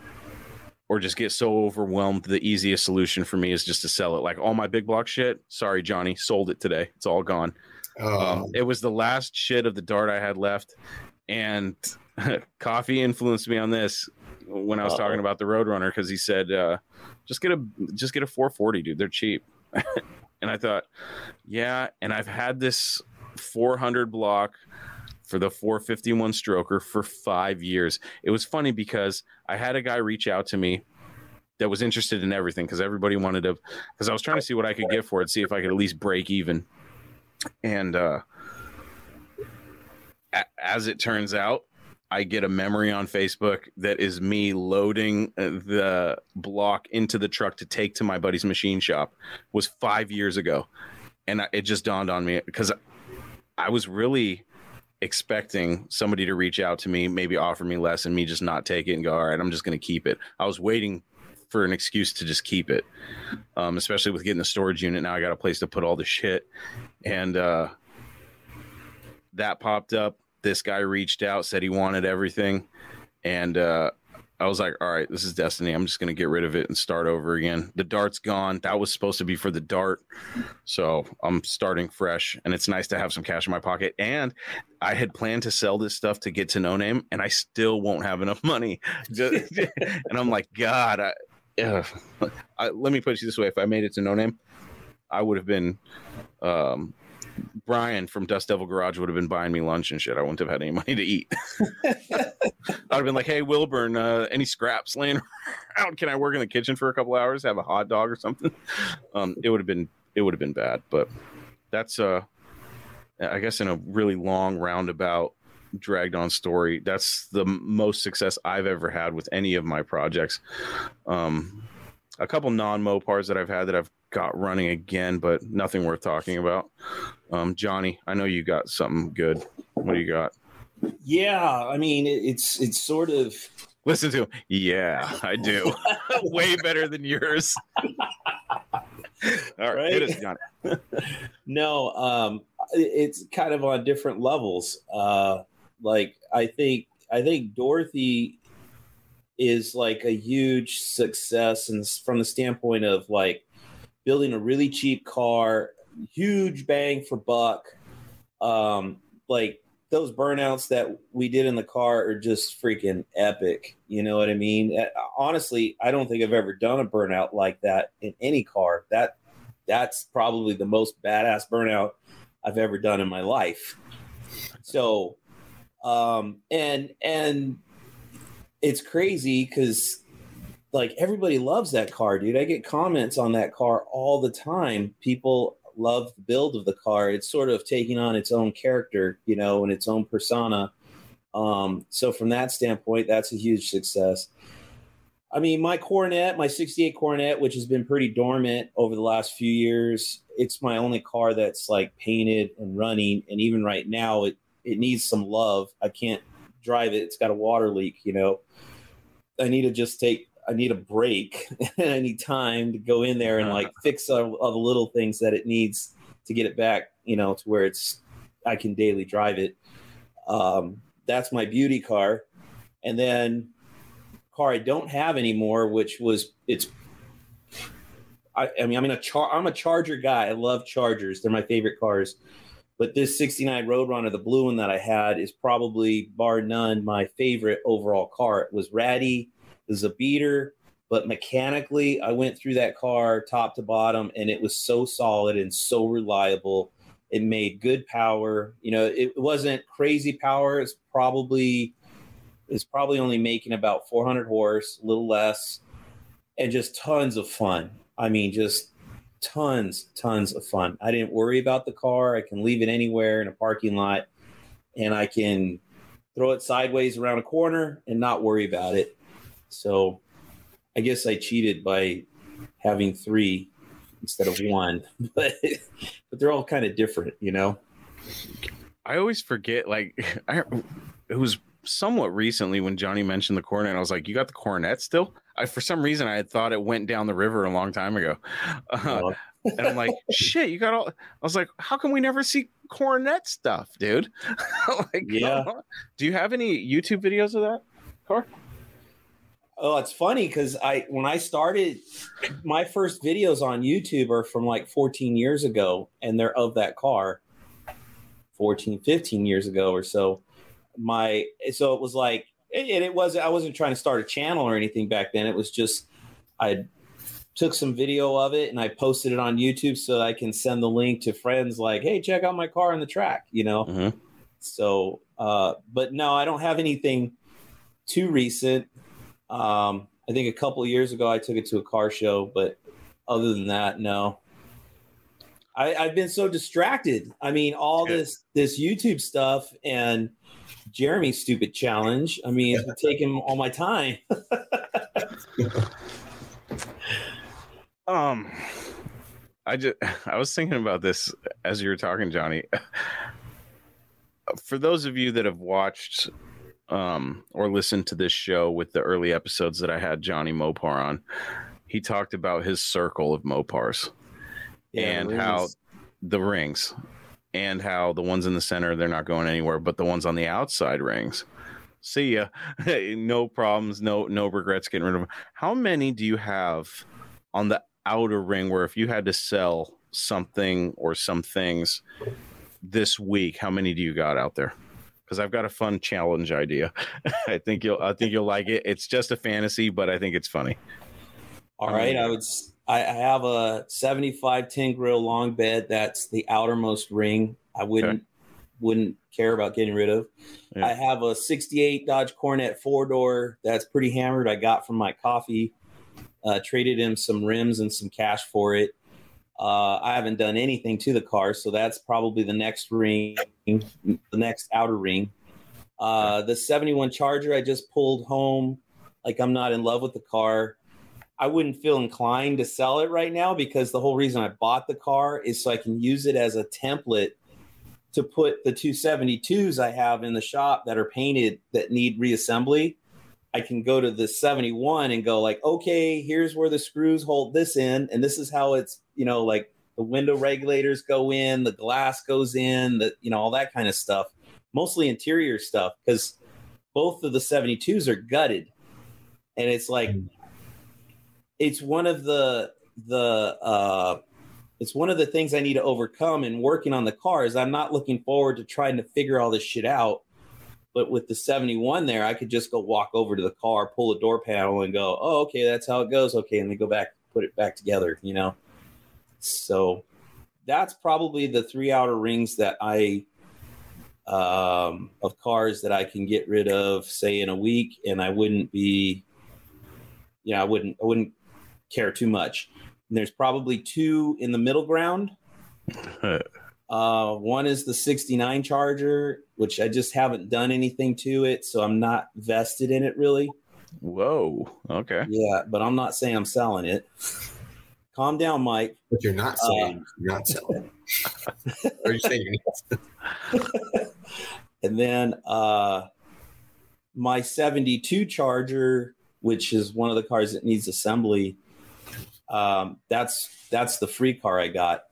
Speaker 1: or just get so overwhelmed the easiest solution for me is just to sell it. Like all my big block shit sorry johnny sold it today. It's all gone. Um, it was the last shit of the dart i had left and [laughs] coffee influenced me on this when i was talking about the roadrunner because he said uh, just get a just get a 440 dude. They're cheap. [laughs] And i thought yeah. And i've had this 400 block for the 451 stroker for five years. It was funny because I had a guy reach out to me that was interested in everything because everybody wanted to, because I was trying to see what I could get for it, see if I could at least break even. And uh, a- as it turns out, I get a memory on Facebook that is me loading uh, the block into the truck to take to my buddy's machine shop. Was five years ago, and it just dawned on me because I was really expecting somebody to reach out to me, maybe offer me less, and me just not take it and go, all right, I'm just going to keep it. I was waiting for an excuse to just keep it, um, especially with getting the storage unit. Now I got a place to put all the shit. And uh, that popped up. This guy reached out, said he wanted everything. And uh, I was like, all right, this is destiny. I'm just to get rid of it and start over again. The dart's gone. That was supposed to be for the dart. So I'm starting fresh and it's nice to have some cash in my pocket. And I had planned to sell this stuff to get to no name and I still won't have enough money. [laughs] [laughs] and I'm like, God, I. I, let me put it this way. If I made it to no name, I would have been, um, Brian from Dust Devil Garage would have been buying me lunch and shit. I wouldn't have had any [laughs] money to eat. [laughs] I'd have been like, "Hey, Wilburn, uh, any scraps laying [laughs] around? Can I work in the kitchen for a couple hours, have a hot dog or something?" Um, it would have been it would have been bad, but that's uh, I guess in a really long roundabout, dragged on story. That's the most success I've ever had with any of my projects. Um, a couple non Mopars that I've had that I've got running again, but nothing worth talking about. Um, Johnny, I know you got something good. What do you got?
Speaker 4: Yeah, I mean, it, it's it's sort of
Speaker 1: Listen to him. Yeah, I do. [laughs] Way better than yours. All right,
Speaker 4: Right?
Speaker 1: us, [laughs]
Speaker 4: no, um, it's kind of on different levels. Uh, like I think I think Dorothy is like a huge success, and from the standpoint of like building a really cheap car, huge bang for buck. Um, like those burnouts that we did in the car are just freaking epic. You know what I mean? Uh, Honestly, I don't think I've ever done a burnout like that in any car. That that's probably the most badass burnout I've ever done in my life. So, um, and and it's crazy because like everybody loves that car, dude. I get comments on that car all the time. People love the build of the car. It's sort of taking on its own character, you know, and its own persona. Um, so from that standpoint, that's a huge success. I mean, my Coronet, my 68 Coronet, which has been pretty dormant over the last few years, it's my only car that's like painted and running. And even right now, it, it needs some love. I can't drive it. It's got a water leak, you know. I need to just take, I need a break [laughs] and I need time to go in there and like fix all, all the little things that it needs to get it back, you know, to where it's I can daily drive it. Um, that's my beauty car, and then car I don't have anymore, which was it's. I, I mean, I'm in a char. I'm a Charger guy. I love Chargers. They're my favorite cars. But this '69 Roadrunner, the blue one that I had, is probably bar none my favorite overall car. It was ratty. Was a beater, but mechanically, I went through that car top to bottom, and it was so solid and so reliable. It made good power. You know, it wasn't crazy power. It's probably it's probably only making about 400 horse, a little less, and just tons of fun. I mean, just tons, tons of fun. I didn't worry about the car. I can leave it anywhere in a parking lot, and I can throw it sideways around a corner and not worry about it. So, I guess I cheated by having three instead of one, [laughs] but but they're all kind of different, you know.
Speaker 1: I always forget. Like, [laughs] I it was somewhat recently when Johnny mentioned the cornet. I was like, "You got the cornet still?" I for some reason I had thought it went down the river a long time ago, [laughs] uh, and I'm like, "Shit, you got all." I was like, "How come we never see cornet stuff, dude?" like,
Speaker 4: yeah.
Speaker 1: Do you have any YouTube videos of that car?
Speaker 4: Oh, it's funny because I when I started my first videos on YouTube are from like 14 years ago, and they're of that car. 14, 15 years ago or so. My so it was like and it was I wasn't trying to start a channel or anything back then. It was just I took some video of it and I posted it on YouTube so I can send the link to friends like, hey, check out my car on the track, you know.
Speaker 1: Mhm.
Speaker 4: So, uh, but no, I don't have anything too recent. Um, I think a couple of years ago I took it to a car show, but other than that, no. I, I've been so distracted. I mean, all
Speaker 1: Yeah.
Speaker 4: this this YouTube stuff and Jeremy's stupid challenge. I mean, it's [laughs] taking all my time. [laughs]
Speaker 1: Um, I just I was thinking about this as you were talking, Johnny. For those of you that have watched um or listened to this show with the early episodes that I had Johnny Mopar on, he talked about his circle of Mopars and
Speaker 4: it
Speaker 1: how the rings and how the ones in the center they're not going anywhere, but the ones on the outside rings. See ya. [laughs] no problems, no no regrets getting rid of them. How many do you have on the outer ring where if you had to sell something or some things this week, how many do you got out there? Because I've got a fun challenge idea. [laughs] I think you'll I think you'll like it. It's just a fantasy, but I think it's funny.
Speaker 4: All
Speaker 1: I
Speaker 4: right,
Speaker 1: mean-
Speaker 4: I would. s- I, I have a 75 tin grill long bed. That's the outermost ring. I wouldn't wouldn't care about getting rid of.
Speaker 1: Yeah.
Speaker 4: I have a 68 Dodge Coronet four door. That's pretty hammered. I got from Mike Coffee. Uh, traded him some rims and some cash for it. Uh, I haven't done anything to the car, so that's probably the next ring, the next outer ring. Uh, the 71 Charger I just pulled home. Like I'm not in love with the car. I wouldn't feel inclined to sell it right now because the whole reason I bought the car is so I can use it as a template to put the 272s I have in the shop that are painted that need reassembly. I can go to the 71 and go like, okay, here's where the screws hold this in, and this is how it's, you know, like the window regulators go in, the glass goes in, the you know, all that kind of stuff. Mostly interior stuff because both of the 72s are gutted. And it's like it's one of the the uh it's one of the things I need to overcome in working on the car is I'm not looking forward to trying to figure all this shit out. But with the 71 there, I could just go walk over to the car, pull a door panel, and go, oh, okay, that's how it goes. Okay, and then go back, put it back together, you know? So that's probably the three outer rings that I um of cars that I can get rid of, say in a week, and I wouldn't be yeah, I wouldn't I wouldn't care too much. And there's probably two in the middle ground. [laughs] Uh, one is the 69 Charger, which I just haven't done anything to it, so I'm not vested in it really.
Speaker 1: Whoa. Okay.
Speaker 4: Yeah, but I'm not saying I'm selling it. [laughs] Calm down, Mike.
Speaker 3: But you're not selling. you're not [laughs] selling. or you saying [laughs]
Speaker 4: And then uh, my 72 Charger, which is one of the cars that needs assembly, um, that's that's the free car I got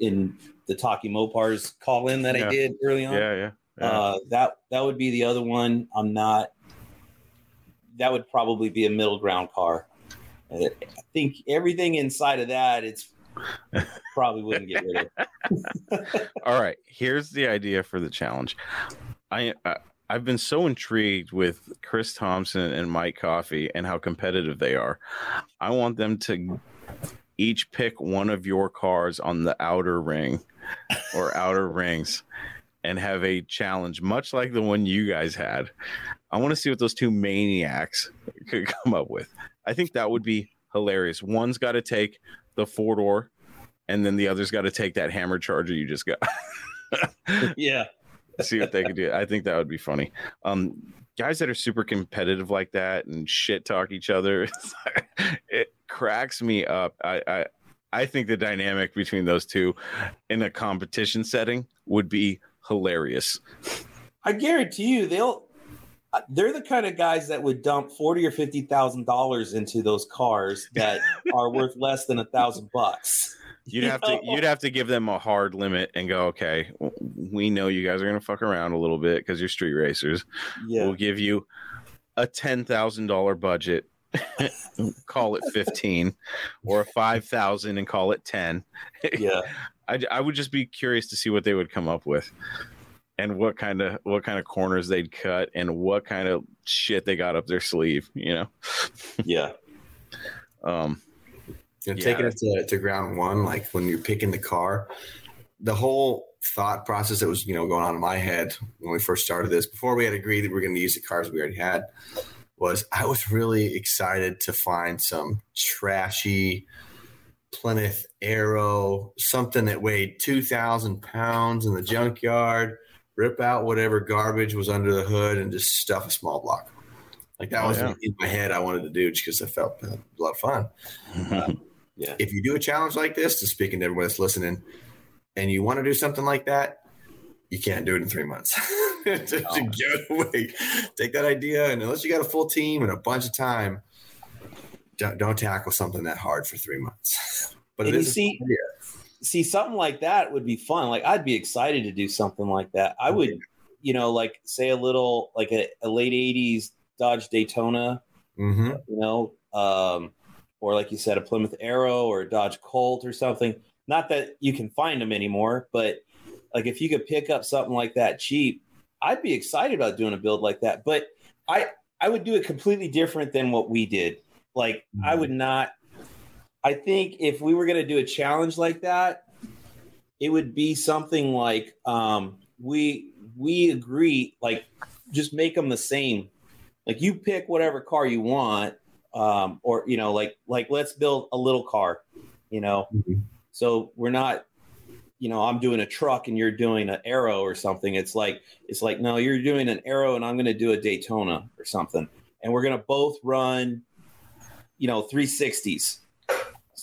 Speaker 4: in the Talking Mopars call in that
Speaker 1: Yeah.
Speaker 4: I did early on.
Speaker 1: Yeah, yeah. yeah.
Speaker 4: Uh, that that would be the other one. I'm not. That would probably be a middle ground car. I think everything inside of that, it's [laughs] probably wouldn't get rid of. [laughs]
Speaker 1: All right, here's the idea for the challenge. I, I I've been so intrigued with Chris Thompson and Mike Coffee and how competitive they are. I want them to each pick one of your cars on the outer ring or outer [laughs] rings and have a challenge much like the one you guys had. I want to see what those two maniacs could come up with. I think that would be hilarious. One's got to take the four door and then the other's got to take that hammer charger you just got. [laughs]
Speaker 4: yeah,
Speaker 1: See what they could do. I think that would be funny. Um, guys that are super competitive like that and shit talk each other, [laughs] like, it cracks me up. I, I I think the dynamic between those two in a competition setting would be hilarious.
Speaker 4: I guarantee you they'll. Uh, They're the kind of guys that would dump forty or fifty thousand dollars into those cars that [laughs] are worth less than a thousand bucks.
Speaker 1: You'd
Speaker 4: You
Speaker 1: have to you'd have to give them a hard limit and go, okay, we know you guys are gonna fuck around a little bit because you're street racers.
Speaker 4: Yeah,
Speaker 1: We'll give you a ten thousand dollar budget. [laughs] call it fifteen, or a five thousand and call it ten.
Speaker 4: yeah. [laughs]
Speaker 1: I, I would just be curious to see what they would come up with, and what kind of what kind of corners they'd cut, and what kind of shit they got up their sleeve. You know,
Speaker 4: Yeah. [laughs]
Speaker 1: um,
Speaker 3: You know,
Speaker 1: Yeah.
Speaker 3: taking it to, to ground one, like when you're picking the car, the whole thought process that was, you know, going on in my head when we first started this, before we had agreed that we were going to use the cars we already had, was I was really excited to find some trashy Plymouth Arrow, something that weighed 2,000 pounds in the junkyard, rip out whatever garbage was under the hood and just stuff a small block. Like that
Speaker 1: Oh,
Speaker 3: was
Speaker 1: yeah.
Speaker 3: in my head. I wanted to do just because I felt a lot of fun [laughs]
Speaker 4: Yeah.
Speaker 3: if you do a challenge like this, to speaking to everyone that's listening, and you want to do something like that, you can't do it in three months. [laughs] Just
Speaker 4: No.
Speaker 3: give it away. Take that idea, and unless you got a full team and a bunch of time, don't, don't tackle something that hard for three months. [laughs] But it
Speaker 4: And you
Speaker 3: is a
Speaker 4: see-
Speaker 3: idea.
Speaker 4: See something like that would be fun. Like i'd be excited to do something like that. I would you know like say a little like a, a late 80s dodge daytona
Speaker 3: Mhm.
Speaker 4: you know um or like you said a plymouth arrow or a dodge colt or something. Not that you can find them anymore but like if you could pick up something like that cheap i'd be excited about doing a build like that. But i i would do it completely different than what we did. Like i would not i think if we were going to do a challenge like that it would be something like um we we agree like just make them the same. Like you pick whatever car you want um or you know like like let's build a little car you know?
Speaker 3: Mhm.
Speaker 4: so we're not you know i'm doing a truck and you're doing an arrow or something. It's like it's like no you're doing an arrow and i'm going to do a daytona or something. And we're going to both run you know 360s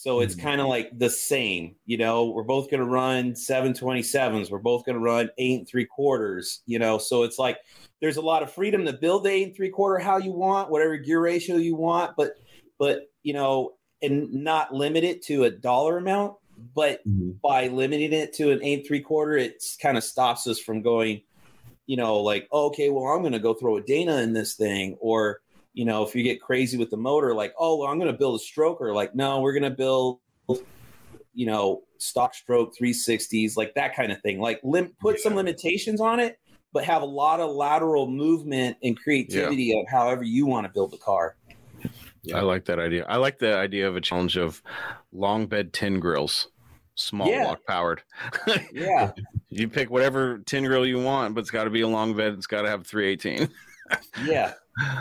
Speaker 4: so it's
Speaker 3: Mhm.
Speaker 4: kind of like the same you know we're both going to run 727s we're both going to run eight and three quarters you know so it's like there's a lot of freedom to build the eight and three quarter how you want whatever gear ratio you want but but you know and not limit it to a dollar amount but
Speaker 3: Mhm.
Speaker 4: by limiting it to an eight and three quarter it kind of stops us from going you know like oh, okay well i'm going to go throw a dana in this thing or you know if you get crazy with the motor like oh well i'm going to build a stroker like no we're going to build you know stock stroke 360s like that kind of thing like lim- put some limitations on it but have a lot of lateral movement and creativity of however you want to build the car
Speaker 3: Yeah.
Speaker 1: I like that idea. I like the idea of a challenge of long bed tin grills, small
Speaker 4: Yeah.
Speaker 1: block powered.
Speaker 4: yeah [laughs]
Speaker 1: you pick whatever tin grill you want, but it's got to be a long bed. It's got to have 318.
Speaker 4: Yeah. [laughs]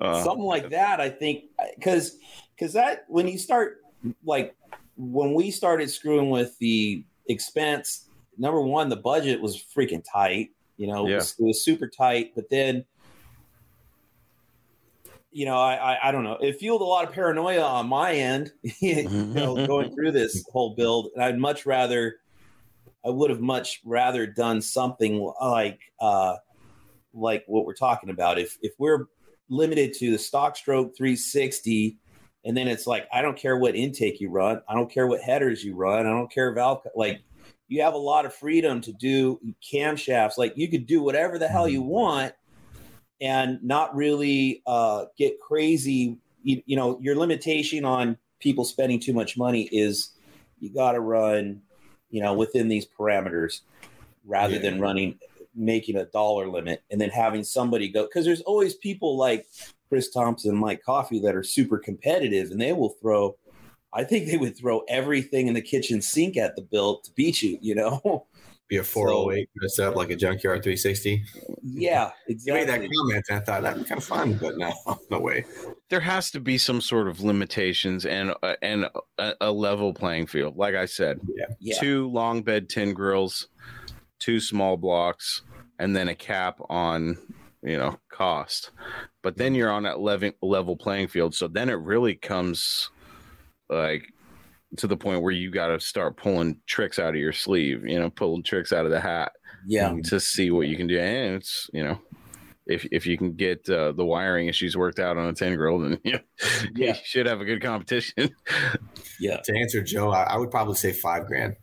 Speaker 1: Uh,
Speaker 4: something like that i think because because that when you start like when we started screwing with the expense number one the budget was freaking tight you know it, was, it was super tight but then you know I, I i don't know it fueled a lot of paranoia on my end [laughs] you know [laughs] going through this whole build and i'd much rather i would have much rather done something like uh like what we're talking about if if we're limited to the stock stroke 360 and then it's like i don't care what intake you run i don't care what headers you run i don't care valve like you have a lot of freedom to do camshafts. Like you could do whatever the hell you want and not really uh, get crazy. You, you know, your limitation on people spending too much money is you got to run, you know, within these parameters rather
Speaker 3: Yeah.
Speaker 4: than running making a dollar limit and then having somebody go because there's always people like Chris Thompson and Mike Coffee that are super competitive and they will throw I think they would throw everything in the kitchen sink at the bill to beat you, you know? [laughs]
Speaker 3: Be a 408 dressed up like a junkyard 360.
Speaker 4: yeah,
Speaker 3: You made that comment, and I thought that'd be kind of fun, but no, [laughs] no way.
Speaker 1: there has to be some sort of limitations and uh, and a, a level playing field. Like I said,
Speaker 4: Yeah.
Speaker 1: two long bed tin grills, two small blocks, and then a cap on you know cost. But then you're on that level level playing field. So then it really comes like to the point where you got to start pulling tricks out of your sleeve. You know, pulling tricks out of the hat
Speaker 4: yeah.
Speaker 1: to see what you can do. And it's you know. If, if you can get uh, the wiring issues worked out on a tin grill, then [laughs] you,
Speaker 4: Yeah.
Speaker 1: you should have a good competition.
Speaker 4: Yeah.
Speaker 3: To answer Joe, I, I would probably say five grand.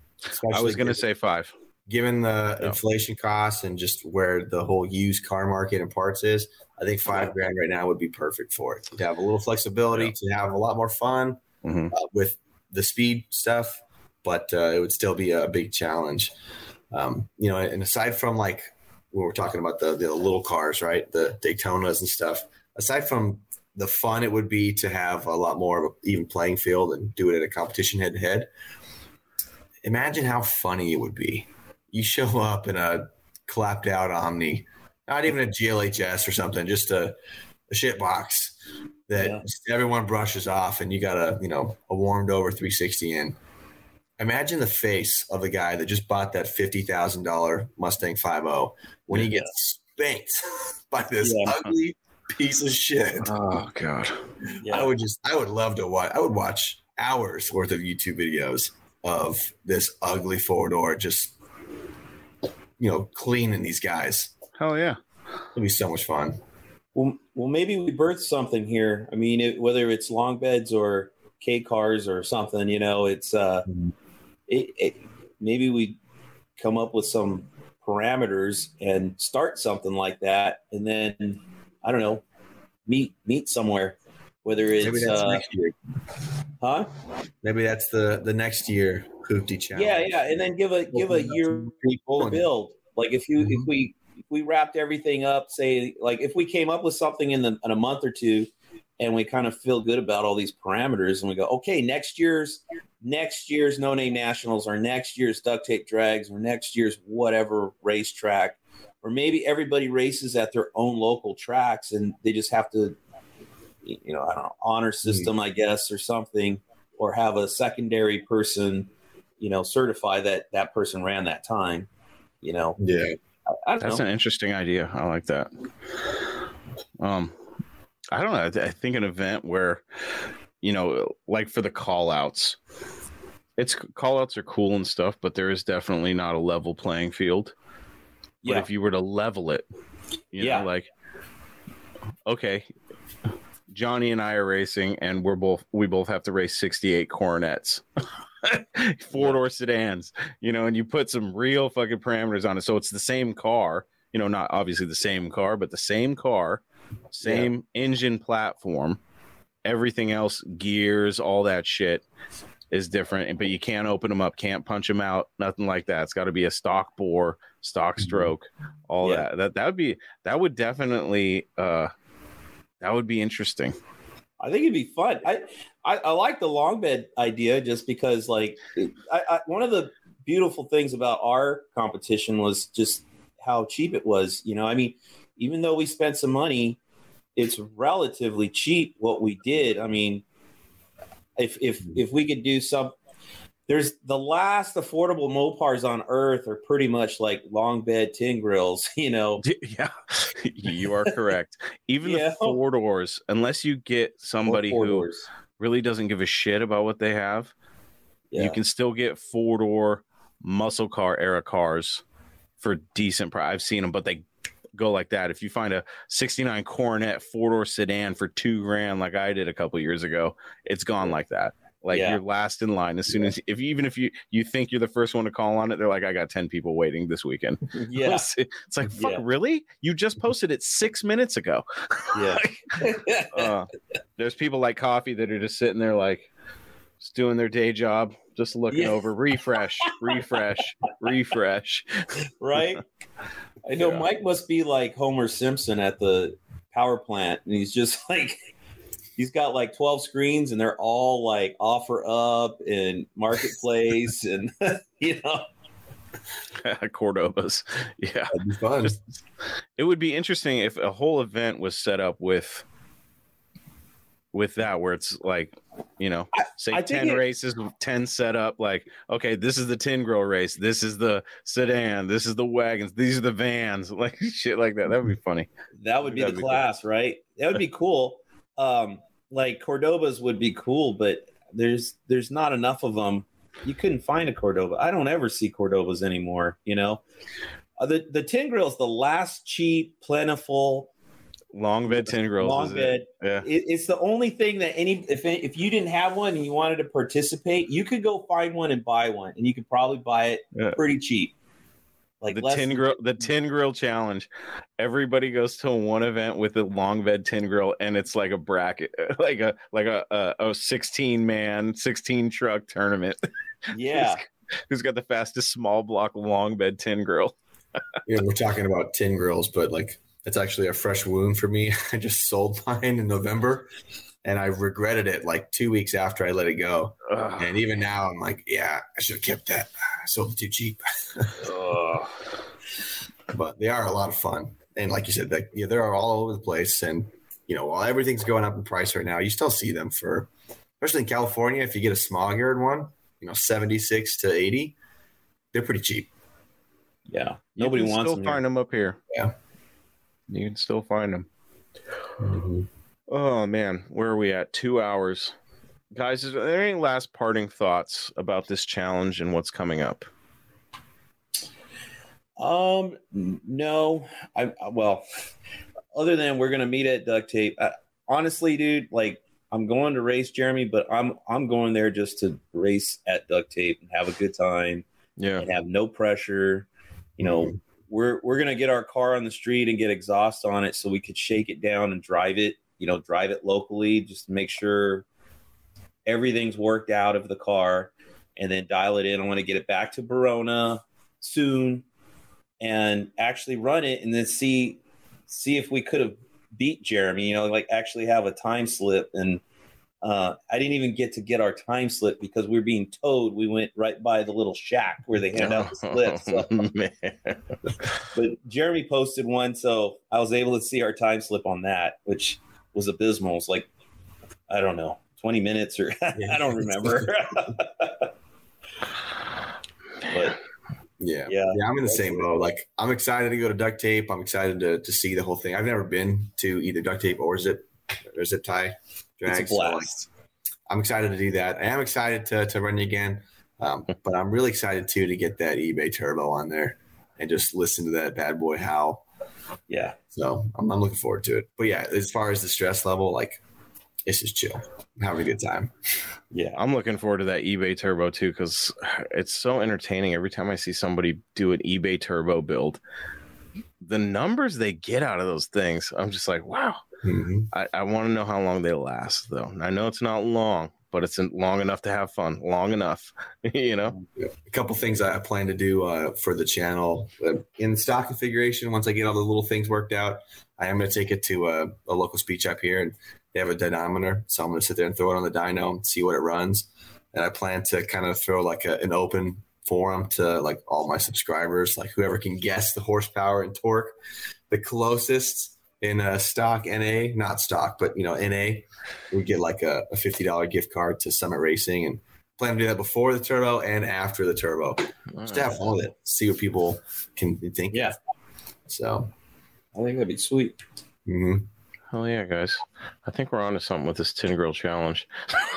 Speaker 1: I was going to
Speaker 3: given-
Speaker 1: say five.
Speaker 3: Given the
Speaker 1: Yeah.
Speaker 3: inflation costs and just where the whole used car market and parts is, I think five grand right now would be perfect for it. To have a little flexibility,
Speaker 1: Yeah.
Speaker 3: to have a lot more fun
Speaker 1: Mhm.
Speaker 3: uh, with the speed stuff, but uh, it would still be a big challenge. Um, you know, and aside from like when we're talking about the, the little cars, right, the Daytonas and stuff, aside from the fun it would be to have a lot more of an even playing field and do it at a competition head to head. Imagine how funny it would be. You show [laughs] up in a clapped out Omni, not even a GLHS or something, just a, a shit box that
Speaker 4: Yeah.
Speaker 3: everyone brushes off, and you got a you know a warmed over 360 in. Imagine the face of the guy that just bought that fifty thousand dollar Mustang 5.0 when he
Speaker 4: Yeah.
Speaker 3: gets spanked [laughs] by this
Speaker 4: Yeah.
Speaker 3: ugly piece of shit.
Speaker 1: Oh god.
Speaker 4: Yeah.
Speaker 3: I would just, I would love to watch. I would watch hours worth of YouTube videos of this ugly four door just, you know, cleaning these guys.
Speaker 1: Hell yeah.
Speaker 3: It'll be so much fun.
Speaker 4: Well, well, maybe we birthed something here. I mean, it, whether it's long beds or K cars or something, you know, it's uh,
Speaker 3: Mhm.
Speaker 4: it, it, maybe we come up with some parameters and start something like that, and then I don't know, meet meet somewhere. Whether
Speaker 3: Maybe
Speaker 4: it's
Speaker 3: that's
Speaker 4: uh,
Speaker 3: next year.
Speaker 4: huh?
Speaker 3: Maybe that's the the next year hoopty challenge.
Speaker 4: Yeah, yeah, and then give a give a
Speaker 3: Open it up
Speaker 4: year
Speaker 3: people
Speaker 4: build. Like if you if
Speaker 3: Mhm.
Speaker 4: we if we wrapped everything up, say like if we came up with something in the in a month or two, and we kind of feel good about all these parameters, and we go, okay, next year's next year's no name nationals, or next year's duct tape drags, or next year's whatever racetrack, or maybe everybody races at their own local tracks, and they just have to, you know, I don't know, honor system, I guess, or something, or have a secondary person you know, certify that that person ran that time. You know,
Speaker 3: yeah.
Speaker 4: I, I
Speaker 1: That's
Speaker 4: know.
Speaker 1: an interesting idea. I like that. Um I don't know. I, th- I think an event where you know, like for the call outs, it's call outs are cool and stuff, but there is definitely not a level playing field. But
Speaker 4: yeah,
Speaker 1: if you were to level it, you
Speaker 4: Yeah.
Speaker 1: know, like okay, Johnny and I are racing, and we're both we both have to race sixty eight coronets, [laughs] [laughs] four door sedans, you know, and you put some real fucking parameters on it, so it's the same car, you know, not obviously the same car, but the same car, same engine platform, everything else, gears, all that shit is different, but you can't open them up, can't punch them out, nothing like that. It's got to be a stock bore, stock stroke, all
Speaker 4: Yeah.
Speaker 1: that. That that would be that would definitely uh that would be interesting.
Speaker 4: I think it'd be fun. I, I I like the long bed idea just because like I, I one of the beautiful things about our competition was just how cheap it was. You know, I mean, even though we spent some money, it's relatively cheap what we did. I mean, if if mm-hmm. if we could do some there's the last affordable Mopars on earth are pretty much like long bed tin grills, [laughs] you know. [laughs]
Speaker 1: Yeah, you are correct. Even
Speaker 4: Yeah.
Speaker 1: the four doors, unless you get somebody who
Speaker 4: doors.
Speaker 1: Really doesn't give a shit about what they have,
Speaker 4: Yeah.
Speaker 1: you can still get four door muscle car era cars for decent price. I've seen them, but they go like that. If you find a 69 Coronet four door sedan for two grand, like I did a couple years ago, it's gone like that. Like
Speaker 4: Yeah.
Speaker 1: you're last in line as soon as if even if you you think you're the first one to call on it, they're like, I got ten people waiting this weekend. [laughs]
Speaker 4: Yeah, [laughs]
Speaker 1: it's like fuck,
Speaker 4: Yeah.
Speaker 1: really? You just posted it six minutes ago. [laughs]
Speaker 4: yeah.
Speaker 1: uh, there's people like coffee that are just sitting there like just doing their day job, just looking
Speaker 4: Yeah.
Speaker 1: over, refresh, refresh, refresh.
Speaker 4: right? I know
Speaker 1: Yeah.
Speaker 4: Mike must be like Homer Simpson at the power plant, and he's just like he's got like 12 screens and they're all like offer up [laughs] and marketplace [laughs] and you know [laughs]
Speaker 1: Cordobas. Yeah.
Speaker 3: Fun.
Speaker 1: Just, it would be interesting if a whole event was set up with with that where it's like you know say
Speaker 4: I think
Speaker 1: 10
Speaker 4: it-
Speaker 1: races 10 set up like okay this is the tin grill race this is the sedan this is the wagons these are the vans like shit like that that would be funny
Speaker 4: that would be
Speaker 1: That'd
Speaker 4: the
Speaker 1: be cool.
Speaker 4: class, right? That would be cool. Um like Cordobas would be cool, but there's there's not enough of them. You couldn't find a Cordoba. I don't ever see Cordobas anymore, you know. Uh, the the tin grill is the last cheap, plentiful
Speaker 1: long bed tin grill.
Speaker 4: long
Speaker 1: is it?
Speaker 4: bed.
Speaker 1: yeah
Speaker 4: It, it's the only thing that any if if you didn't have one and you wanted to participate, you could go find one and buy one, and you could probably buy it
Speaker 1: Yeah.
Speaker 4: pretty cheap. Like
Speaker 1: the
Speaker 4: less
Speaker 1: tin grill the tin grill challenge. Everybody goes to one event with a long bed tin grill and it's like a bracket [laughs] like a like a a, a 16 man 16 truck tournament. [laughs]
Speaker 4: Yeah,
Speaker 1: who's got the fastest small block long bed tin grill? [laughs]
Speaker 3: Yeah, we're talking about tin grills, but like it's actually a fresh wound for me. I just sold mine in November and I regretted it like two weeks after I let it go.
Speaker 1: Ugh.
Speaker 3: And even now I'm like, yeah, I should have kept that. I sold it too cheap. [laughs] But they are a lot of fun. And like you said, they, yeah, they're all over the place. And you know, while everything's going up in price right now, you still see them for especially in California, if you get a small yard one, you know, 76 to 80, they're pretty cheap.
Speaker 4: yeah.
Speaker 1: You
Speaker 4: Nobody
Speaker 1: can
Speaker 4: wants
Speaker 1: still
Speaker 4: them.
Speaker 1: find them up here
Speaker 3: Yeah.
Speaker 1: you can still find them mm-hmm. Oh man where are we at two hours guys is there any last parting thoughts about this challenge and what's coming up
Speaker 4: Um, no, I well, other than we're gonna meet at duct tape. I, honestly, dude, like I'm going to race Jeremy, but I'm I'm going there just to race at duct tape and have a good time
Speaker 1: yeah
Speaker 4: and have no pressure. You know, we're we're gonna get our car on the street and get exhaust on it so we could shake it down and drive it. You know, drive it locally just make sure everything's worked out of the car, and then dial it in. I want to get it back to Verona soon and actually run it, and then see see if we could have beat Jeremy. You know, like actually have a time slip and. Uh, I didn't even get to get our time slip because we were being towed. We went right by the little shack where they hand out the slips. So [laughs] but Jeremy posted one, so I was able to see our time slip on that, which was abysmal. It's like I don't know, twenty minutes or [laughs] I don't remember. [laughs] but
Speaker 3: Yeah.
Speaker 4: yeah,
Speaker 3: Yeah, I'm in the same boat. Like, I'm excited to go to duct tape. I'm excited to, to see the whole thing. I've never been to either duct tape or zip or zip tie
Speaker 4: it's
Speaker 3: drag.
Speaker 4: a
Speaker 3: so, like,
Speaker 4: blast.
Speaker 3: I'm excited to do that. I am excited to, to run it again. Um, [laughs] but I'm really excited too to get that eBay turbo on there and just listen to that bad boy howl.
Speaker 4: Yeah,
Speaker 3: So I'm, I'm looking forward to it. But yeah, as far as the stress level, like it's just chill. I'm having a good time.
Speaker 4: yeah,
Speaker 1: I'm looking forward to that eBay turbo too because it's so entertaining every time I see somebody do an eBay turbo build. The numbers they get out of those things, I'm just like, wow.
Speaker 3: Mhm.
Speaker 1: I, I want to know how long they last, though. I know it's not long, but it's long enough to have fun. Long enough, [laughs] you know.
Speaker 3: a couple things I plan to do uh, for the channel uh, in stock configuration. Once I get all the little things worked out, I am going to take it to a, a local speed shop here, and they have a dynamometer. So I'm going to sit there and throw it on the dyno and see what it runs. And I plan to kind of throw like a, an open forum to like all my subscribers, like whoever can guess the horsepower and torque the closest in a stock NA, not stock, but you know NA, we get like a, a fifty dollar gift card to Summit Racing and plan to do that before the turbo and after the turbo. Just to have fun with it, see what people can think.
Speaker 4: Yeah.
Speaker 3: So,
Speaker 4: I think that'd be sweet.
Speaker 3: mhm.
Speaker 1: Hell yeah, guys! I think we're on to something with this tin grill challenge.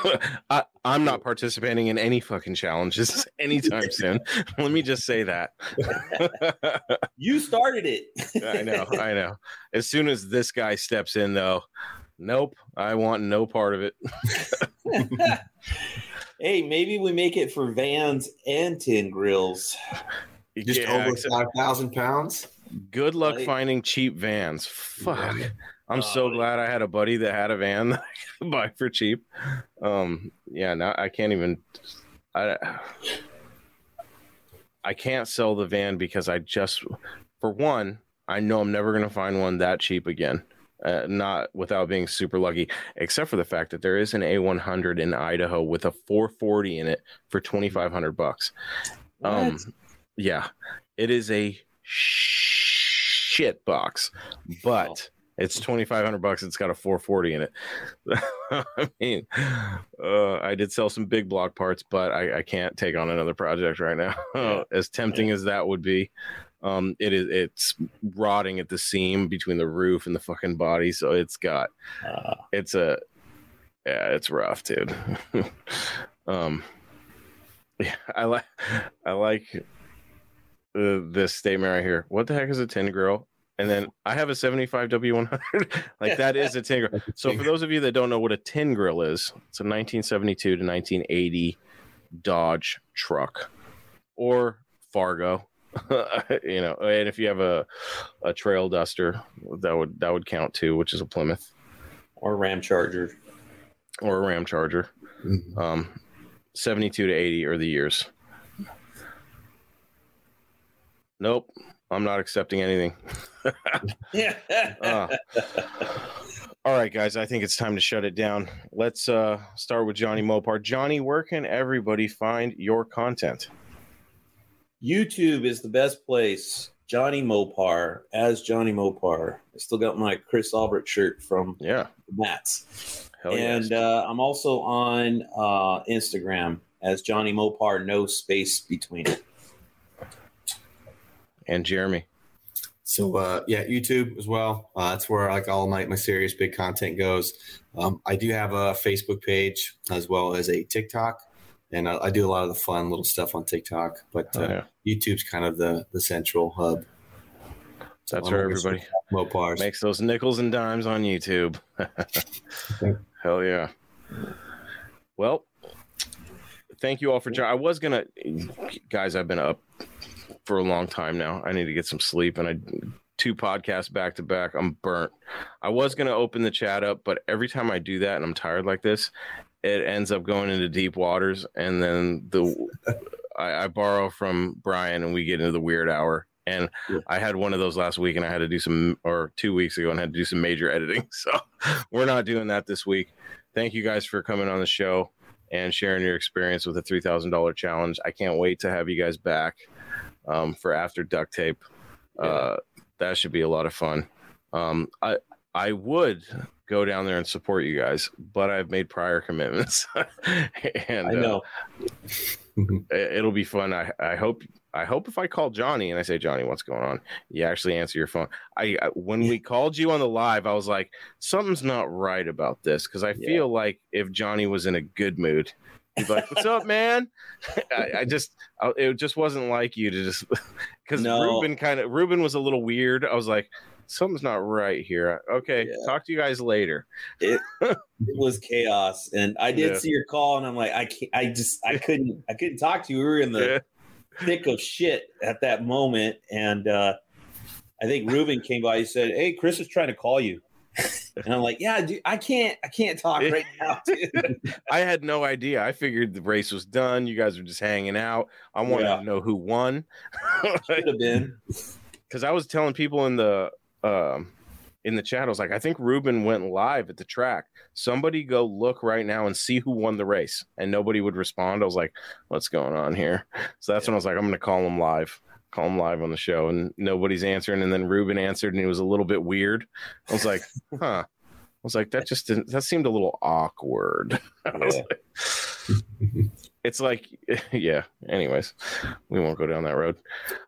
Speaker 1: [laughs] I, I'm not participating in any fucking challenges [laughs] anytime soon. [laughs] Let me just say that.
Speaker 4: You started it.
Speaker 1: I know, I know. As soon as this guy steps in, though, nope, I want no part of it.
Speaker 4: Hey, maybe we make it for vans and tin grills.
Speaker 3: Just
Speaker 1: Yeah,
Speaker 3: over five thousand pounds.
Speaker 1: Good luck
Speaker 4: Right.
Speaker 1: finding cheap vans. Fuck.
Speaker 3: Yeah.
Speaker 1: I'm so
Speaker 4: Oh,
Speaker 1: glad I had a buddy that had a van [laughs] that I could buy for cheap. Um, yeah, now I can't even. I I can't sell the van because I just, for one, I know I'm never going to find one that cheap again. Uh, not without being super lucky, except for the fact that there is an A100 in Idaho with a 440 in it for 2,500 bucks. Um, yeah, it is a shit box, but it's twenty five hundred bucks. It's got a four forty in it. [laughs] I mean, uh, I did sell some big block parts, but I, I can't take on another project right now. [laughs]
Speaker 4: Yeah.
Speaker 1: as tempting as that would be, um, it is it's rotting at the seam between the roof and the fucking body. So it's got
Speaker 4: Uh,
Speaker 1: it's a yeah, it's rough, dude. [laughs] um, yeah, I like I like uh, this statement right here. What the heck is a tin grill? And then I have a 75 W100. [laughs] like that is a tin grill. So for those of you that don't know what a tin grill is, it's a 1972 to 1980 Dodge truck or Fargo. [laughs] you know, and if you have a a trail duster, that would that would count too, which is a Plymouth
Speaker 4: or Ramcharger.
Speaker 1: or a Ramcharger.
Speaker 3: Mhm.
Speaker 1: Um, 72 to 80 are the years. Nope, I'm not accepting anything.
Speaker 4: Yeah. [laughs]
Speaker 1: Uh, all right, guys, I think it's time to shut it down. Let's uh, start with Johnny Mopar. Johnny, where can everybody find your content?
Speaker 4: YouTube is the best place. Johnny Mopar as Johnny Mopar. I still got my Chris Albrecht shirt from
Speaker 1: Yeah,
Speaker 4: the Mats.
Speaker 1: hell
Speaker 4: and
Speaker 1: yes.
Speaker 4: uh, I'm also on uh, Instagram as Johnny Mopar, no space between it.
Speaker 1: And Jeremy.
Speaker 3: So uh, yeah, YouTube as well. Uh, that's where like all my my serious big content goes. Um, I do have a Facebook page as well as a TikTok, and I, I do a lot of the fun little stuff on TikTok. But uh,
Speaker 1: Oh, yeah.
Speaker 3: YouTube's kind of the the central hub. So
Speaker 1: That's where everybody
Speaker 3: Mopars.
Speaker 1: makes those nickels and dimes on YouTube. [laughs] Hell yeah. Well, thank you all for joining. I was gonna, guys. I've been up for a long time now. I need to get some sleep, and I two podcasts back to back. I'm burnt. I was gonna open the chat up, but every time I do that, and I'm tired like this, it ends up going into deep waters, and then the I, I borrow from Brian, and we get into the weird hour. And
Speaker 3: Yeah.
Speaker 1: I had one of those last week, and I had to do some, or two weeks ago, and had to do some major editing. [laughs] So we're not doing that this week. Thank you guys for coming on the show and sharing your experience with the three thousand dollar challenge. I can't wait to have you guys back um, for after duct tape. Uh, that should be a lot of fun. Um, I I would go down there and support you guys, but I've made prior commitments, [laughs] and
Speaker 4: I
Speaker 1: uh,
Speaker 4: know. [laughs]
Speaker 1: it- it'll be fun. I, I hope I hope if I call Johnny and I say Johnny, what's going on? You actually answer your phone. I, I when we [laughs] called you on the live, I was like, something's not right about this because I
Speaker 4: Yeah.
Speaker 1: feel like if Johnny was in a good mood, like, "What's up, man?" [laughs] I, I just I, it just wasn't like you to just [laughs] because
Speaker 4: No.
Speaker 1: Ruben kind of Ruben was a little weird. I was like. Something's not right here. Okay,
Speaker 4: Yeah.
Speaker 1: talk to you guys later.
Speaker 4: It [laughs] was chaos, and I did
Speaker 1: Yeah.
Speaker 4: see your call, and I'm like, I can't. I just, I couldn't, I couldn't talk to you. We were in the
Speaker 1: Yeah.
Speaker 4: thick of shit at that moment, and uh, I think Ruben came by. He said, "Hey, Chris is trying to call you," and I'm like, "Yeah, dude, I can't, I can't talk right now, [laughs] dude."
Speaker 1: I had no idea. I figured the race was done. You guys were just hanging out. I wanted
Speaker 4: Yeah.
Speaker 1: to know who won [laughs]
Speaker 4: Should have been.
Speaker 1: because I was telling people in the um, in the chat. I was like, I think Ruben went live at the track. Somebody go look right now and see who won the race. And nobody would respond. I was like, what's going on here? So that's when I was like, I'm going to call him live. Call him live on the show, and nobody's answering. And then Ruben answered, and he was a little bit weird. I was like, [laughs] huh. I was like, that just didn't, that seemed a little awkward. [laughs]
Speaker 4: Yeah.
Speaker 1: like, it's like, [laughs] yeah. Anyways, we won't go down that road.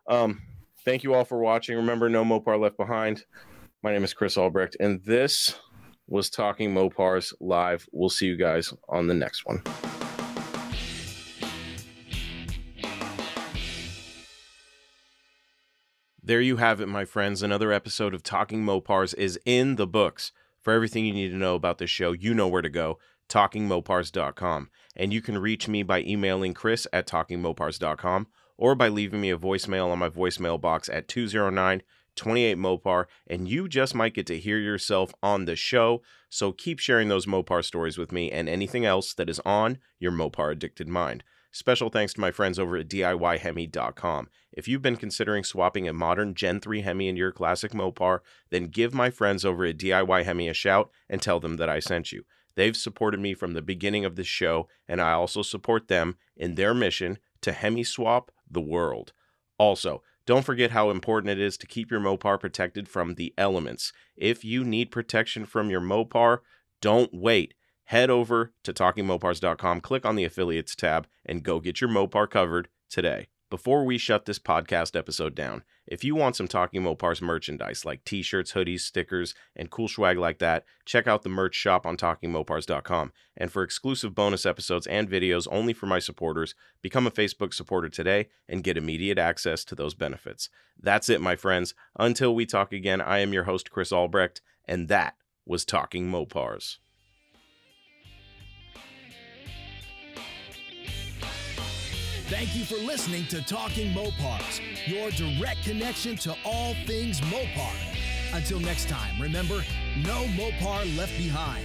Speaker 1: Um, thank you all for watching. Remember, no Mopar left behind. My name is Chris Albrecht, and this was Talking Mopars live. We'll see you guys on the next one. There you have it, my friends. Another episode of Talking Mopars is in the books. For everything you need to know about this show, you know where to go talkingmopars.com. And you can reach me by emailing chris at talkingmopars.com or by leaving me a voicemail on my voicemail box at 209 28 Mopar, and you just might get to hear yourself on the show. So keep sharing those Mopar stories with me and anything else that is on your Mopar addicted mind. Special thanks to my friends over at DIYHemi.com. If you've been considering swapping a modern Gen 3 Hemi into your classic Mopar, then give my friends over at DIY Hemi a shout and tell them that I sent you. They've supported me from the beginning of this show, and I also support them in their mission to Hemi swap the world. Also, don't forget how important it is to keep your Mopar protected from the elements. If you need protection from your Mopar, don't wait. Head over to talkingmopars.com, click on the affiliates tab, and go get your Mopar covered today. Before we shut this podcast episode down, if you want some Talking Mopars merchandise like t shirts, hoodies, stickers, and cool swag like that, check out the merch shop on TalkingMopars.com. And for exclusive bonus episodes and videos only for my supporters, become a Facebook supporter today and get immediate access to those benefits. That's it, my friends. Until we talk again, I am your host, Chris Albrecht, and that was Talking Mopars.
Speaker 2: Thank you for listening to Talking Mopars, your direct connection to all things Mopar. Until next time, remember, no Mopar left behind.